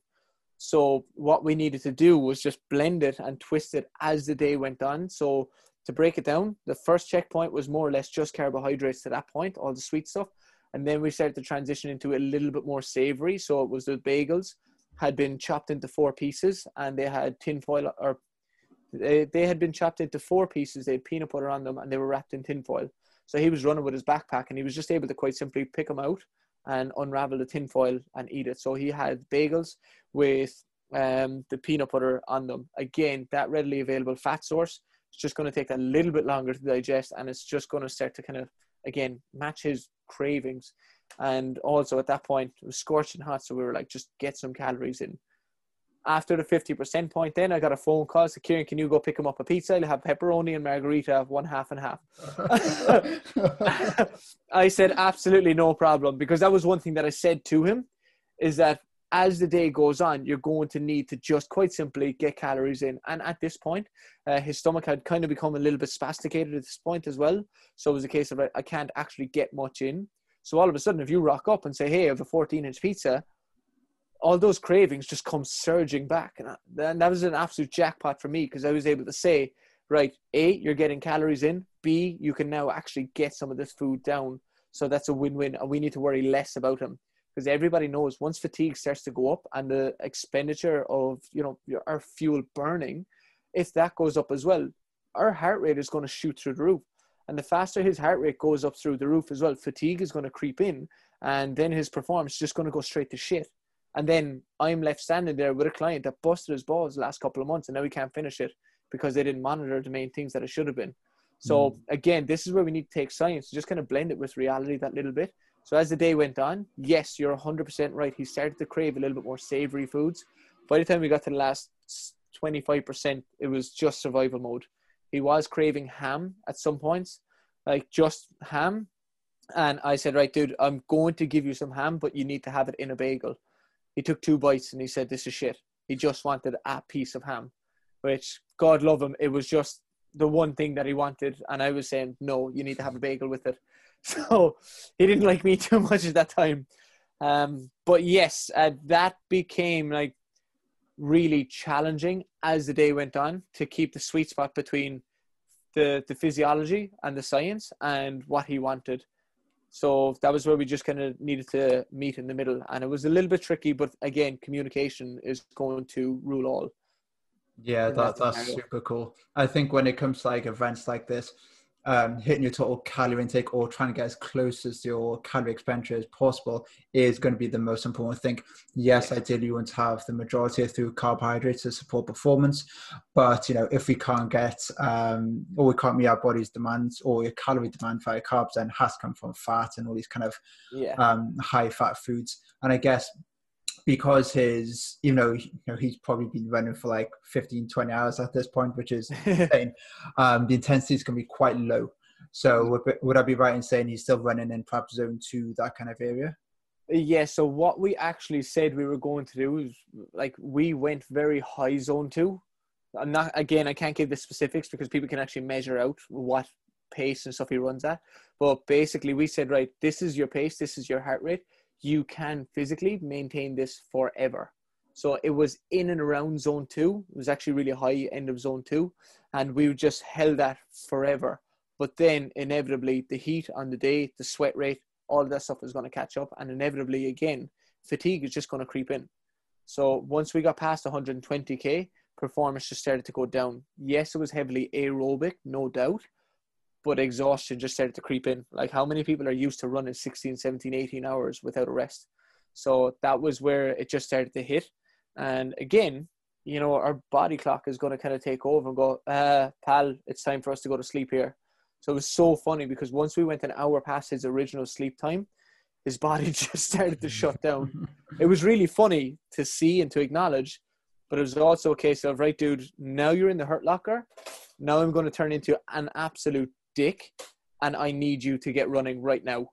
So what we needed to do was just blend it and twist it as the day went on. So to break it down, the first checkpoint was more or less just carbohydrates to that point, all the sweet stuff. And then we started to transition into a little bit more savory. So it was the bagels had been chopped into four pieces and they had tinfoil or they, they had been chopped into four pieces. They had peanut butter on them and they were wrapped in tinfoil. So he was running with his backpack and he was just able to quite simply pick them out and unravel the tinfoil and eat it. So he had bagels with um, the peanut butter on them. Again, that readily available fat source. It's just going to take a little bit longer to digest and it's just going to start to kind of, again, match his cravings. And also at that point, it was scorching hot. So we were like, just get some calories in after the 50% point, then I got a phone call. So, Kieran, can you go pick him up a pizza? I'll have pepperoni and margarita, one half and half. I said, absolutely no problem. Because that was one thing that I said to him is that as the day goes on, you're going to need to just quite simply get calories in. And at this point, uh, his stomach had kind of become a little bit spasticated at this point as well. So it was a case of I can't actually get much in. So all of a sudden, if you rock up and say, "Hey, I have a 14 inch pizza," all those cravings just come surging back, and that was an absolute jackpot for me because I was able to say, "Right, A, you're getting calories in. B, you can now actually get some of this food down." So that's a win-win, and we need to worry less about him because everybody knows once fatigue starts to go up and the expenditure of you know our fuel burning, if that goes up as well, our heart rate is going to shoot through the roof. And the faster his heart rate goes up through the roof as well, fatigue is going to creep in, and then his performance is just going to go straight to shit. And then I'm left standing there with a client that busted his balls the last couple of months, and now he can't finish it because they didn't monitor the main things that it should have been. So mm. again, this is where we need to take science, just kind of blend it with reality that little bit. So as the day went on, yes, you're 100% right. He started to crave a little bit more savory foods. By the time we got to the last 25%, it was just survival mode. He was craving ham at some points, like just ham. And I said, right, dude, I'm going to give you some ham, but you need to have it in a bagel. He took two bites and he said, this is shit. He just wanted a piece of ham, which God love him. It was just the one thing that he wanted. And I was saying, no, you need to have a bagel with it. So he didn't like me too much at that time. Um, but yes, uh, that became like really challenging as the day went on to keep the sweet spot between the the physiology and the science and what he wanted. So that was where we just kind of needed to meet in the middle, and it was a little bit tricky. But again, communication is going to rule all. Yeah, that, that's super cool. I think when it comes to like events like this, um, hitting your total calorie intake or trying to get as close as your calorie expenditure as possible is going to be the most important thing. Yes, ideally you want to have the majority through carbohydrates to support performance, but you know if we can't get um, or we can't meet our body's demands or your calorie demand for carbs, then has to come from fat and all these kind of yeah. um, high fat foods. And I guess because his you know you know he's probably been running for like 15 20 hours at this point which is insane. Um the intensity is going to be quite low. So would, would i be right in saying he's still running in perhaps zone two that kind of area? Yeah so what we actually said we were going to do is like we went very high zone two. I'm not again i can't give the specifics because people can actually measure out what pace and stuff he runs at. But basically we said right this is your pace this is your heart rate you can physically maintain this forever. So it was in and around zone two. It was actually really high end of zone two. And we would just held that forever. But then inevitably the heat on the day, the sweat rate, all of that stuff is going to catch up. And inevitably again, fatigue is just going to creep in. So once we got past 120k, performance just started to go down. Yes, it was heavily aerobic, no doubt, but exhaustion just started to creep in. Like how many people are used to running 16, 17, 18 hours without a rest? So that was where it just started to hit. And again, you know, our body clock is going to kind of take over and go, uh, pal, it's time for us to go to sleep here. So it was so funny because once we went an hour past his original sleep time, his body just started to shut down. It was really funny to see and to acknowledge, but it was also a case of, right, dude, now you're in the hurt locker. Now I'm going to turn into an absolute dick and I need you to get running right now.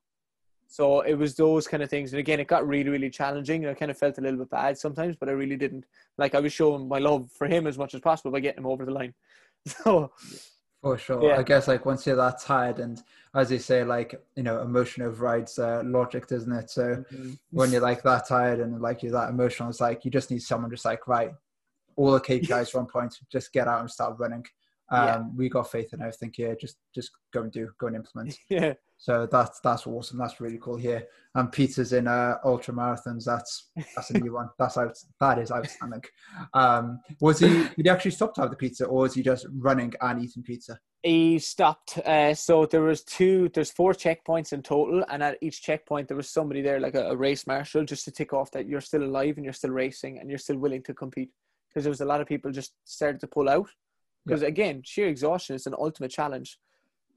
So it was those kind of things. And again, it got really, really challenging. I kind of felt a little bit bad sometimes, but I really didn't. Like I was showing my love for him as much as possible by getting him over the line. So for sure. Yeah. I guess like once you're that tired and as they say, like, you know, emotion overrides uh, logic, doesn't it? So mm-hmm. when you're like that tired and like you're that emotional, it's like you just need someone just like, right, all the KPIs are on point, just get out and start running um, yeah. we got faith in everything here. Just just go and do, go and implement. Yeah. So that's that's awesome. That's really cool here. And Peter's in uh, ultra marathons. That's that's a new one. That's out. That is outstanding. Um, was he? Did he actually stop to have the pizza, or was he just running and eating pizza? He stopped. Uh, so there was two. There's four checkpoints in total, and at each checkpoint there was somebody there, like a, a race marshal, just to tick off that you're still alive and you're still racing and you're still willing to compete. Because there was a lot of people just started to pull out because yeah. again, sheer exhaustion is an ultimate challenge.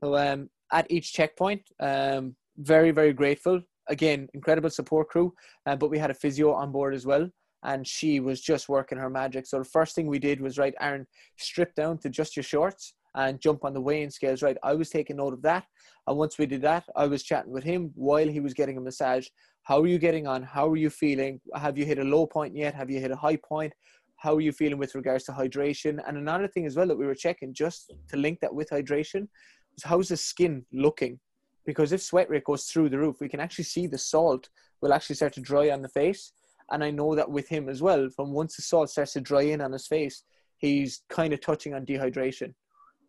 So um, at each checkpoint, um, very very grateful. Again, incredible support crew, uh, but we had a physio on board as well, and she was just working her magic. So the first thing we did was right, Aaron, strip down to just your shorts and jump on the weighing scales. Right, I was taking note of that, and once we did that, I was chatting with him while he was getting a massage. How are you getting on? How are you feeling? Have you hit a low point yet? Have you hit a high point? How are you feeling with regards to hydration? And another thing as well that we were checking just to link that with hydration was how's the skin looking? Because if sweat rate goes through the roof, we can actually see the salt will actually start to dry on the face. And I know that with him as well, from once the salt starts to dry in on his face, he's kind of touching on dehydration.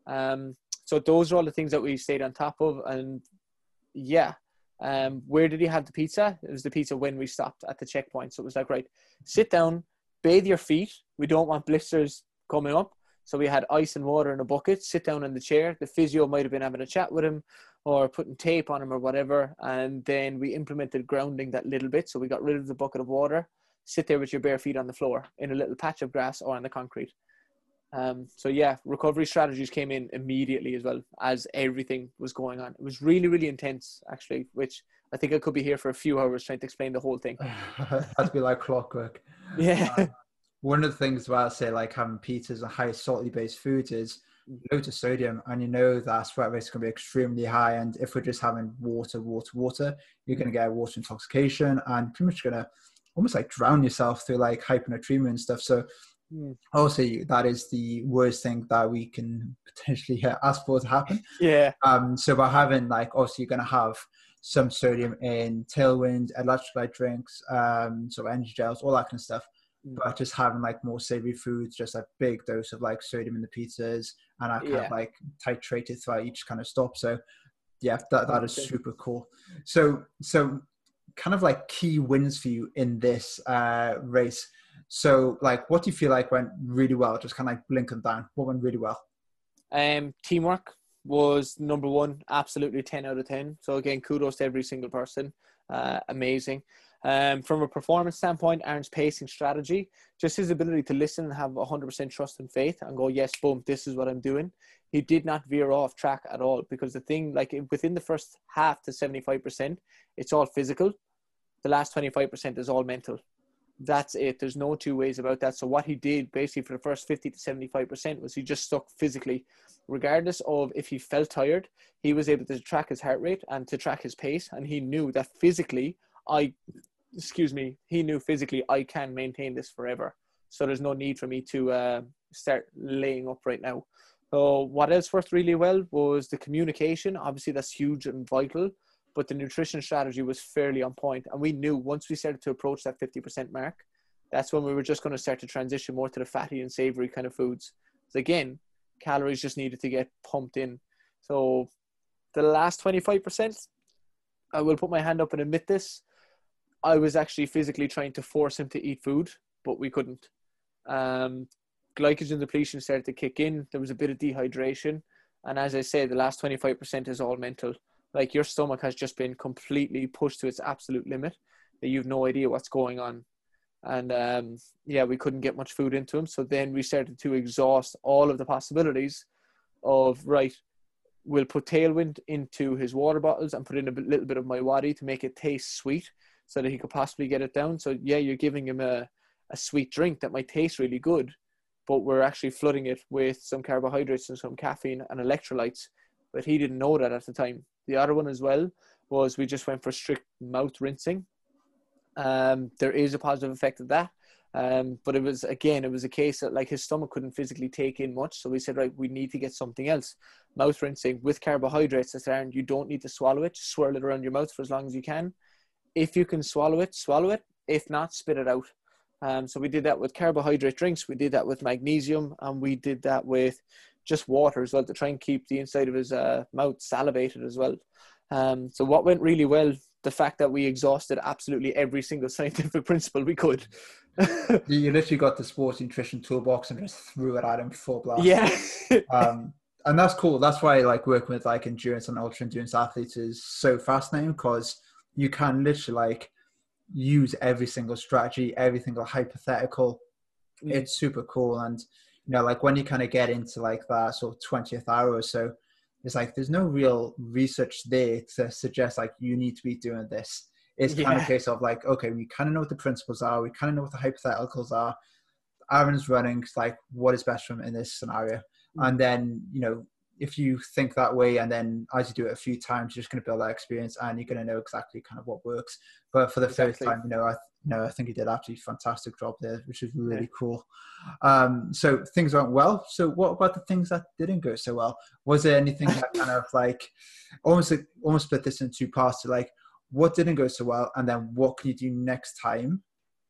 Um, so those are all the things that we stayed on top of. And yeah, um, where did he have the pizza? It was the pizza when we stopped at the checkpoint. So it was like, right, sit down, bathe your feet. We don't want blisters coming up. So we had ice and water in a bucket, sit down in the chair. The physio might have been having a chat with him or putting tape on him or whatever. And then we implemented grounding that little bit. So we got rid of the bucket of water, sit there with your bare feet on the floor in a little patch of grass or on the concrete. Um, so yeah, recovery strategies came in immediately as well as everything was going on. It was really, really intense actually, which I think I could be here for a few hours trying to explain the whole thing. That'd be like clockwork. Yeah. Uh, one of the things about say like having pizzas and high salty based foods is loads of sodium and you know that sweat rate is going to be extremely high and if we're just having water water water you're going to get water intoxication and pretty much going to almost like drown yourself through like hyponatremia and stuff so mm. obviously that is the worst thing that we can potentially ask for to happen yeah um so by having like obviously you're going to have some sodium in tailwind electrolyte drinks um so energy gels all that kind of stuff Mm. but just having like more savory foods, just a big dose of like sodium in the pizzas, and I kind yeah. of like titrate it throughout each kind of stop. So yeah, that that is super cool. So so kind of like key wins for you in this uh, race. So like, what do you feel like went really well? Just kind of like blinking down. What went really well? Um, teamwork was number one. Absolutely ten out of ten. So again, kudos to every single person. Uh, amazing. Um, from a performance standpoint, Aaron's pacing strategy, just his ability to listen and have 100% trust and faith and go, yes, boom, this is what I'm doing. He did not veer off track at all because the thing, like within the first half to 75%, it's all physical. The last 25% is all mental. That's it. There's no two ways about that. So what he did basically for the first 50 to 75% was he just stuck physically. Regardless of if he felt tired, he was able to track his heart rate and to track his pace. And he knew that physically I excuse me, he knew physically I can maintain this forever. So there's no need for me to uh, start laying up right now. So what else worked really well was the communication. Obviously, that's huge and vital. But the nutrition strategy was fairly on point, and we knew once we started to approach that 50% mark, that's when we were just going to start to transition more to the fatty and savory kind of foods. So again, calories just needed to get pumped in. So the last 25%, I will put my hand up and admit this. I was actually physically trying to force him to eat food, but we couldn't. Um, glycogen depletion started to kick in. There was a bit of dehydration. And as I say, the last 25% is all mental. Like your stomach has just been completely pushed to its absolute limit that you've no idea what's going on. And um, yeah, we couldn't get much food into him. So then we started to exhaust all of the possibilities of, right, we'll put tailwind into his water bottles and put in a little bit of MiWadi to make it taste sweet so that he could possibly get it down. So yeah, you're giving him a, a sweet drink that might taste really good, but we're actually flooding it with some carbohydrates and some caffeine and electrolytes. But he didn't know that at the time. The other one as well was we just went for strict mouth rinsing. Um, there is a positive effect of that. Um, but it was again, it was a case that like his stomach couldn't physically take in much, so we said, right, we need to get something else. Mouth rinsing with carbohydrates. That's Aaron, you don't need to swallow it. Just swirl it around your mouth for as long as you can if you can swallow it, swallow it. If not, spit it out. Um, so we did that with carbohydrate drinks. We did that with magnesium, and we did that with just water as well to try and keep the inside of his uh, mouth salivated as well. Um, so what went really well, the fact that we exhausted absolutely every single scientific principle we could. you literally got the sports nutrition toolbox and just threw it at him full blast. Yeah. um, and that's cool. That's why like working with like endurance and ultra endurance athletes is so fascinating because you can literally like use every single strategy, every single hypothetical. Mm. It's super cool. And, you know, like when you kind of get into like that sort of 20th hour or so, it's like there's no real research there to suggest like you need to be doing this. It's yeah. kind of a case of like, okay, we kind of know what the principles are, we kind of know what the hypotheticals are. Aaron's running like what is best for him in this scenario. Mm. And then, you know, if you think that way and then as you do it a few times, you're just going to build that experience and you're going to know exactly kind of what works. But for the exactly. first time, you know, I know, I think he did absolutely fantastic job there, which is really yeah. cool. Um, so things went well. So what about the things that didn't go so well? Was there anything that kind of like almost like, almost split this into two parts? To like what didn't go so well, and then what can you do next time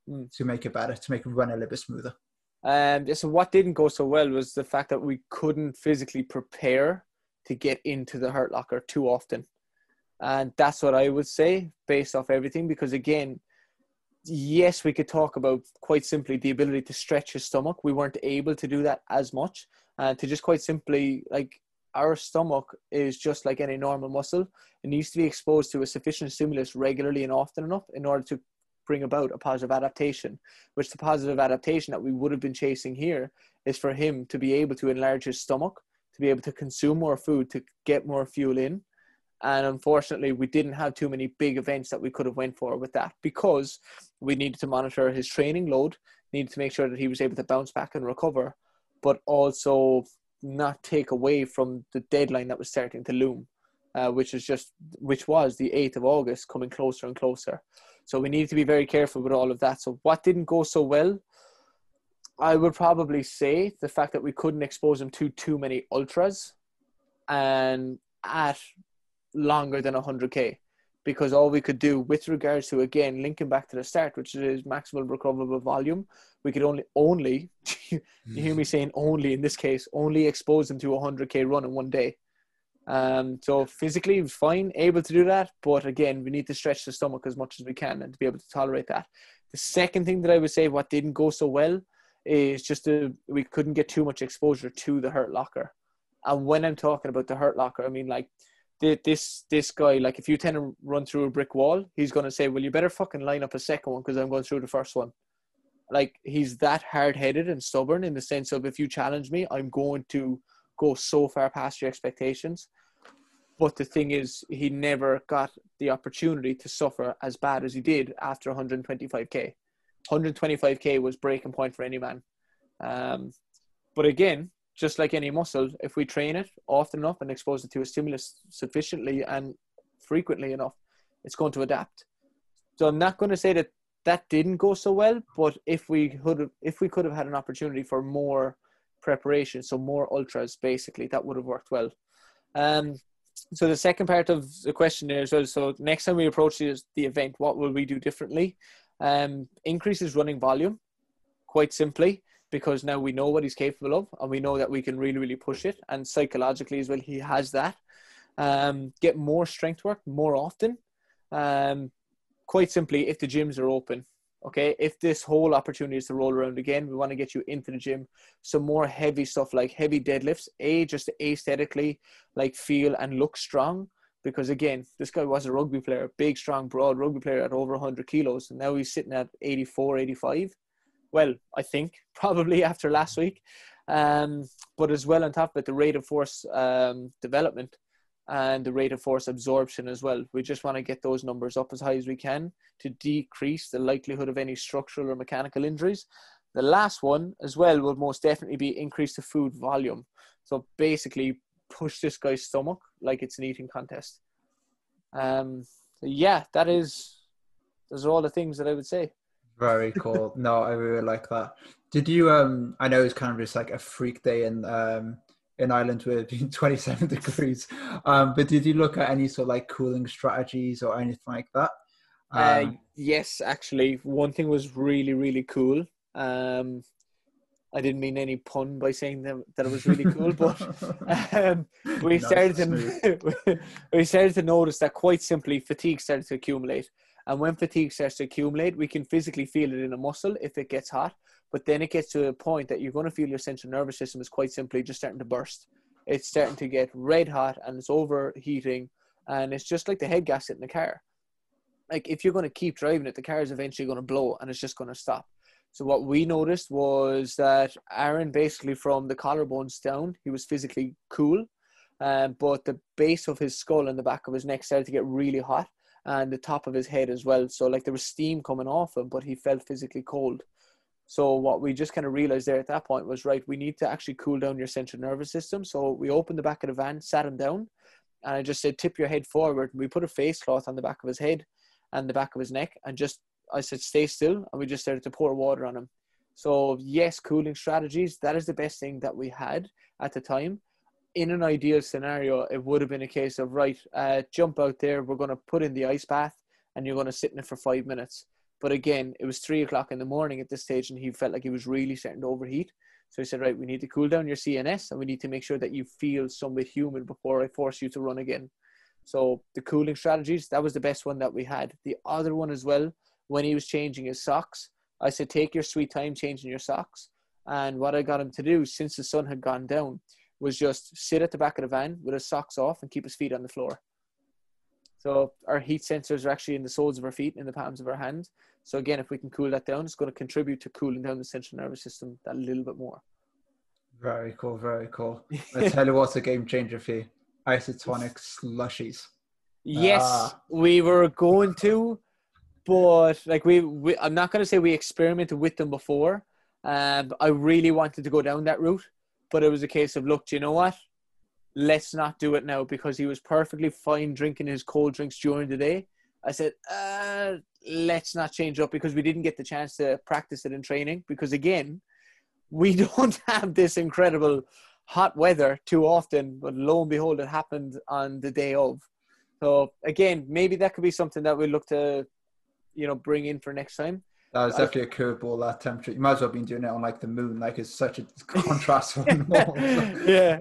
mm. to make it better, to make it run a little bit smoother? Um, so what didn't go so well was the fact that we couldn't physically prepare to get into the hurt locker too often. And that's what I would say based off everything, because again, yes, we could talk about quite simply the ability to stretch his stomach. We weren't able to do that as much. And to just quite simply, like, our stomach is just like any normal muscle. It needs to be exposed to a sufficient stimulus regularly and often enough in order to bring about a positive adaptation, which the positive adaptation that we would have been chasing here is for him to be able to enlarge his stomach, to be able to consume more food, to get more fuel in, and unfortunately we didn't have too many big events that we could have went for with that because we needed to monitor his training load needed to make sure that he was able to bounce back and recover but also not take away from the deadline that was starting to loom uh, which is just which was the 8th of august coming closer and closer. So we needed to be very careful with all of that. So what didn't go so well? I would probably say the fact that we couldn't expose him to too many ultras. And at longer than 100k because all we could do with regards to again linking back to the start which is maximal recoverable volume we could only only you hear me saying only in this case only expose them to a 100k run in one day. Um, so physically fine able to do that but again we need to stretch the stomach as much as we can and to be able to tolerate that. The second thing that i would say what didn't go so well is just a, we couldn't get too much exposure to the hurt locker. And when i'm talking about the hurt locker i mean like this this guy, like if you tend to run through a brick wall, he's gonna say, "Well, you better fucking line up a second one because I'm going through the first one." Like he's that hard headed and stubborn in the sense of if you challenge me, I'm going to go so far past your expectations. But the thing is, he never got the opportunity to suffer as bad as he did after 125k. 125k was breaking point for any man. Um, but again, just like any muscle, if we train it often enough and expose it to a stimulus sufficiently and frequently enough, it's going to adapt. So I'm not going to say that that didn't go so well, but if we could have, if we could have had an opportunity for more preparation, so more ultras, basically, that would have worked well. Um, so the second part of the question there as well. So next time we approach the event, what will we do differently? Um, increases running volume, quite simply because now we know what he's capable of and we know that we can really, really push it. And psychologically as well, he has that. Um, get more strength work more often. Um, quite simply, if the gyms are open, okay, if this whole opportunity is to roll around again, we want to get you into the gym. Some more heavy stuff like heavy deadlifts, A, just aesthetically like feel and look strong. Because again, this guy was a rugby player, big, strong, broad rugby player at over 100 kilos, and now he's sitting at 84, 85 well, I think probably after last week. Um, but as well on top of it, the rate of force um, development and the rate of force absorption as well. We just want to get those numbers up as high as we can to decrease the likelihood of any structural or mechanical injuries. The last one as well will most definitely be increase the food volume. So basically, push this guy's stomach like it's an eating contest. Um, yeah, that is those are all the things that I would say. Very cool. no, I really like that. Did you? Um, I know it's kind of just like a freak day in um in Ireland with being 27 degrees. Um, but did you look at any sort of like cooling strategies or anything like that? Uh, um, uh, yes, actually, one thing was really really cool. Um, I didn't mean any pun by saying that, that it was really cool, but um, we started to we started to notice that quite simply fatigue started to accumulate. And when fatigue starts to accumulate, we can physically feel it in a muscle if it gets hot. But then it gets to a point that you're going to feel your central nervous system is quite simply just starting to burst. It's starting to get red hot and it's overheating. And it's just like the head gasket in the car. Like if you're going to keep driving it, the car is eventually going to blow and it's just going to stop. So what we noticed was that Aaron, basically from the collarbones down, he was physically cool, um, but the base of his skull and the back of his neck started to get really hot, and the top of his head as well. So like there was steam coming off him, but he felt physically cold. So what we just kind of realized there at that point was right, we need to actually cool down your central nervous system. So we opened the back of the van, sat him down, and I just said, tip your head forward. We put a face cloth on the back of his head and the back of his neck, and just I said, stay still, and we just started to pour water on him. So yes, cooling strategies. That is the best thing that we had at the time. In an ideal scenario, it would have been a case of right, uh, jump out there. We're going to put in the ice bath, and you're going to sit in it for five minutes. But again, it was three o'clock in the morning at this stage, and he felt like he was really starting to overheat. So he said, Right, we need to cool down your CNS and we need to make sure that you feel somewhat human before I force you to run again. So the cooling strategies, that was the best one that we had. The other one as well, when he was changing his socks, I said, Take your sweet time changing your socks. And what I got him to do since the sun had gone down was just sit at the back of the van with his socks off and keep his feet on the floor. So our heat sensors are actually in the soles of our feet, in the palms of our hands. So again, if we can cool that down, it's going to contribute to cooling down the central nervous system that a little bit more. Very cool, very cool. I tell you what's a game changer for you. Isotonic slushies. Yes, ah. we were going to, but like we, we I'm not going to say we experimented with them before. Um, I really wanted to go down that route, but it was a case of look, do you know what? let's not do it now because he was perfectly fine drinking his cold drinks during the day. I said, uh, let's not change up because we didn't get the chance to practice it in training. Because again, we don't have this incredible hot weather too often, but lo and behold, it happened on the day of. So again, maybe that could be something that we look to, you know, bring in for next time. That was definitely a curveball. That temperature, you might as well have been doing it on like the moon. Like it's such a contrast from normal. yeah.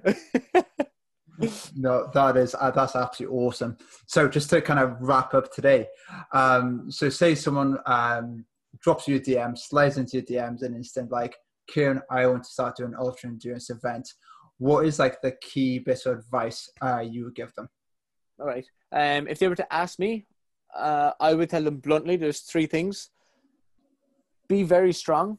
no, that is uh, that's absolutely awesome. So just to kind of wrap up today, um, so say someone um, drops you a DM, slides into your DMs, and instant like, Kieran, I want to start doing ultra endurance event. What is like the key bit of advice uh, you would give them? All right. Um, if they were to ask me, uh, I would tell them bluntly. There's three things. Be very strong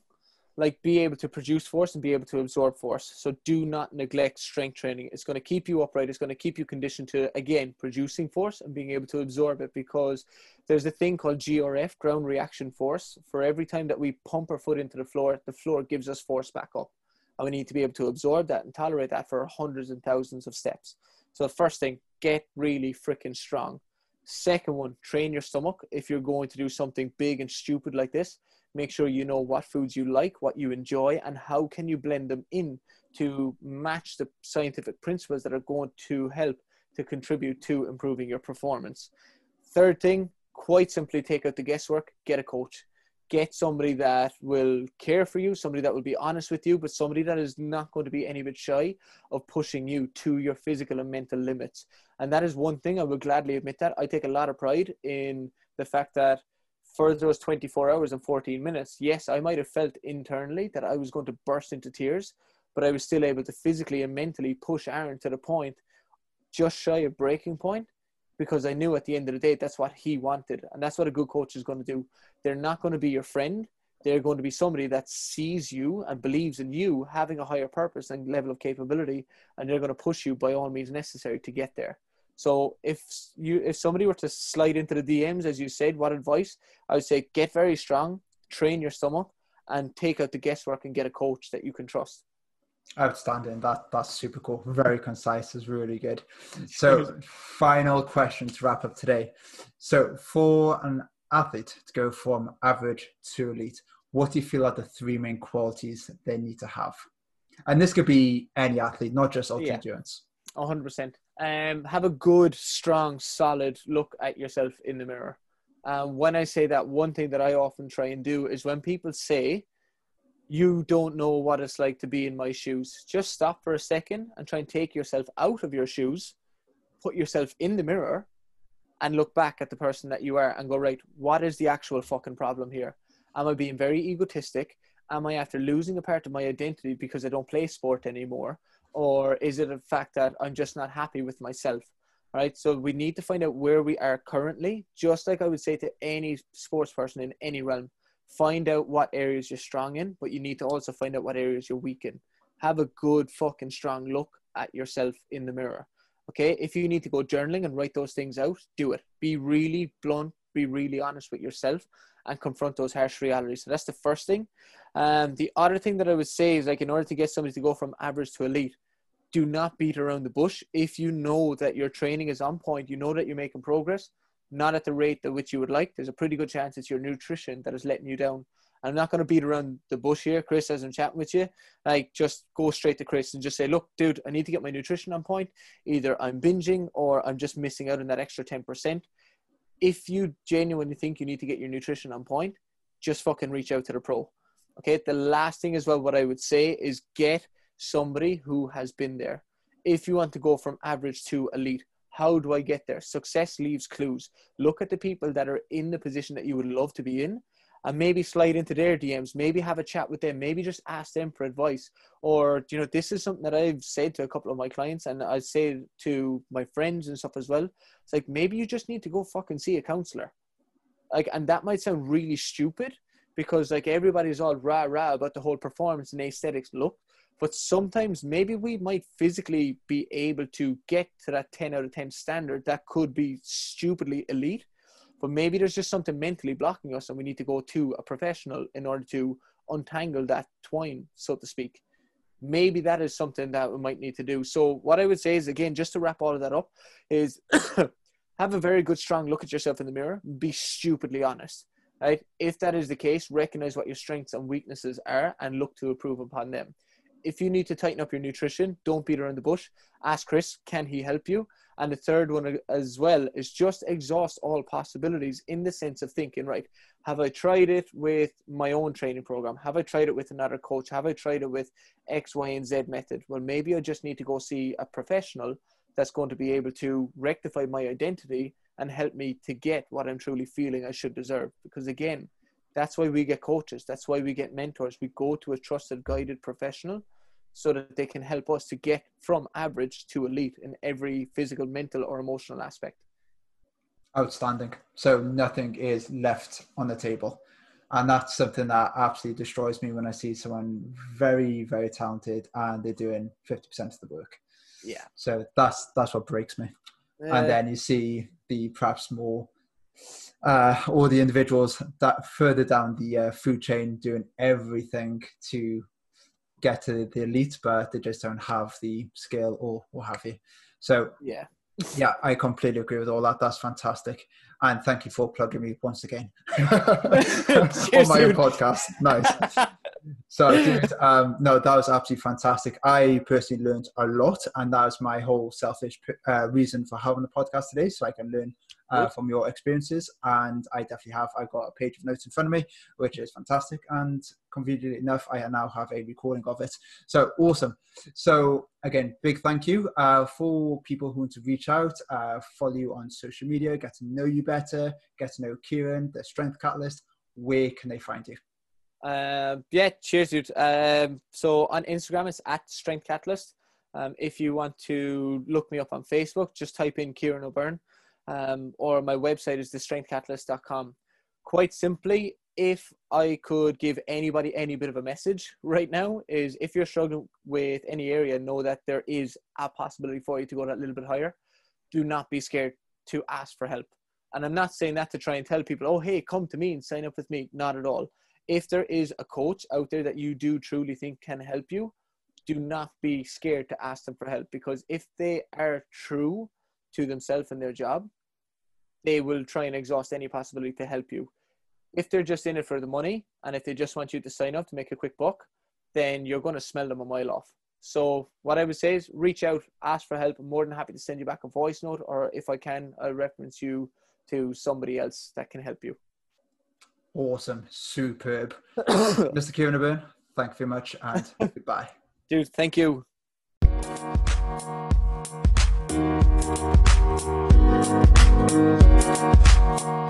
like be able to produce force and be able to absorb force. So do not neglect strength training. It's going to keep you upright. It's going to keep you conditioned to again producing force and being able to absorb it because there's a thing called GRF, ground reaction force. For every time that we pump our foot into the floor, the floor gives us force back up. And we need to be able to absorb that and tolerate that for hundreds and thousands of steps. So the first thing, get really freaking strong. Second one, train your stomach. If you're going to do something big and stupid like this, make sure you know what foods you like, what you enjoy, and how can you blend them in to match the scientific principles that are going to help to contribute to improving your performance. Third thing, quite simply take out the guesswork, get a coach. Get somebody that will care for you, somebody that will be honest with you, but somebody that is not going to be any bit shy of pushing you to your physical and mental limits. And that is one thing I will gladly admit that. I take a lot of pride in the fact that for those 24 hours and 14 minutes, yes, I might have felt internally that I was going to burst into tears, but I was still able to physically and mentally push Aaron to the point just shy of breaking point because I knew at the end of the day that's what he wanted. And that's what a good coach is going to do. They're not going to be your friend. They're going to be somebody that sees you and believes in you having a higher purpose and level of capability, and they're going to push you by all means necessary to get there. So if you if somebody were to slide into the DMs, as you said, what advice? I would say get very strong, train your stomach, and take out the guesswork and get a coach that you can trust. Outstanding. That that's super cool. Very concise. Is really good. So, final question to wrap up today. So, for an athlete to go from average to elite, what do you feel are the three main qualities they need to have? And this could be any athlete, not just ultra yeah. endurance. 100% um, have a good, strong, solid look at yourself in the mirror. Um, when I say that, one thing that I often try and do is when people say, you don't know what it's like to be in my shoes, just stop for a second and try and take yourself out of your shoes, put yourself in the mirror, and look back at the person that you are and go, right, what is the actual fucking problem here? Am I being very egotistic? Am I after losing a part of my identity because I don't play sport anymore? Or is it a fact that I'm just not happy with myself? Right. So we need to find out where we are currently, just like I would say to any sports person in any realm. Find out what areas you're strong in, but you need to also find out what areas you're weak in. Have a good fucking strong look at yourself in the mirror. Okay. If you need to go journaling and write those things out, do it. Be really blunt, be really honest with yourself and confront those harsh realities. So that's the first thing. Um, the other thing that I would say is like in order to get somebody to go from average to elite, do not beat around the bush. If you know that your training is on point, you know that you're making progress, not at the rate at which you would like, there's a pretty good chance it's your nutrition that is letting you down. I'm not going to beat around the bush here, Chris, as I'm chatting with you. Like, just go straight to Chris and just say, look, dude, I need to get my nutrition on point. Either I'm binging or I'm just missing out on that extra 10%. If you genuinely think you need to get your nutrition on point, just fucking reach out to the pro. Okay. The last thing as well, what I would say is get somebody who has been there. If you want to go from average to elite, how do I get there? Success leaves clues. Look at the people that are in the position that you would love to be in and maybe slide into their DMs, maybe have a chat with them, maybe just ask them for advice. Or, you know, this is something that I've said to a couple of my clients and I say to my friends and stuff as well. It's like maybe you just need to go fucking see a counselor. Like, and that might sound really stupid because like everybody's all rah rah about the whole performance and aesthetics look. But sometimes maybe we might physically be able to get to that 10 out of 10 standard that could be stupidly elite but maybe there's just something mentally blocking us and we need to go to a professional in order to untangle that twine so to speak. Maybe that is something that we might need to do. So what i would say is again just to wrap all of that up is have a very good strong look at yourself in the mirror. Be stupidly honest right if that is the case recognize what your strengths and weaknesses are and look to improve upon them if you need to tighten up your nutrition don't beat around the bush ask chris can he help you and the third one as well is just exhaust all possibilities in the sense of thinking, right, have I tried it with my own training program? Have I tried it with another coach? Have I tried it with X, Y, and Z method? Well, maybe I just need to go see a professional that's going to be able to rectify my identity and help me to get what I'm truly feeling I should deserve. Because again, that's why we get coaches. That's why we get mentors. We go to a trusted, guided professional so that they can help us to get from average to elite in every physical, mental, or emotional aspect. Outstanding. So nothing is left on the table. And that's something that absolutely destroys me when I see someone very, very talented and they're doing 50% of the work. Yeah. So that's that's what breaks me. Uh, and then you see the perhaps more uh, or the individuals that further down the uh, food chain doing everything to get to the elite, but they just don't have the skill or what have you. So yeah, yeah, I completely agree with all that. That's fantastic, and thank you for plugging me once again on my own podcast. Nice. so, dude, um, no, that was absolutely fantastic. I personally learned a lot, and that was my whole selfish uh, reason for having the podcast today, so I can learn uh, from your experiences. And I definitely have. I've got a page of notes in front of me, which is fantastic. And conveniently enough, I now have a recording of it. So awesome. So again, big thank you uh, for people who want to reach out, uh, follow you on social media, get to know you better, get to know Kieran, the Strength Catalyst. Where can they find you? Um, yeah, cheers, dude. Um, so on Instagram, it's at Strength Catalyst. Um, if you want to look me up on Facebook, just type in Kieran O'Byrne um, or my website is thestrengthcatalyst.com. Quite simply, if I could give anybody any bit of a message right now, is if you're struggling with any area, know that there is a possibility for you to go that little bit higher. Do not be scared to ask for help. And I'm not saying that to try and tell people, oh, hey, come to me and sign up with me. Not at all. If there is a coach out there that you do truly think can help you, do not be scared to ask them for help because if they are true to themselves and their job, they will try and exhaust any possibility to help you. If they're just in it for the money and if they just want you to sign up to make a quick buck, then you're going to smell them a mile off. So what I would say is reach out, ask for help. I'm more than happy to send you back a voice note, or if I can, I'll reference you to somebody else that can help you. Awesome, superb, Mr. Kieran O'Byrne. Thank you very much, and goodbye. Dude, thank you. Thank you.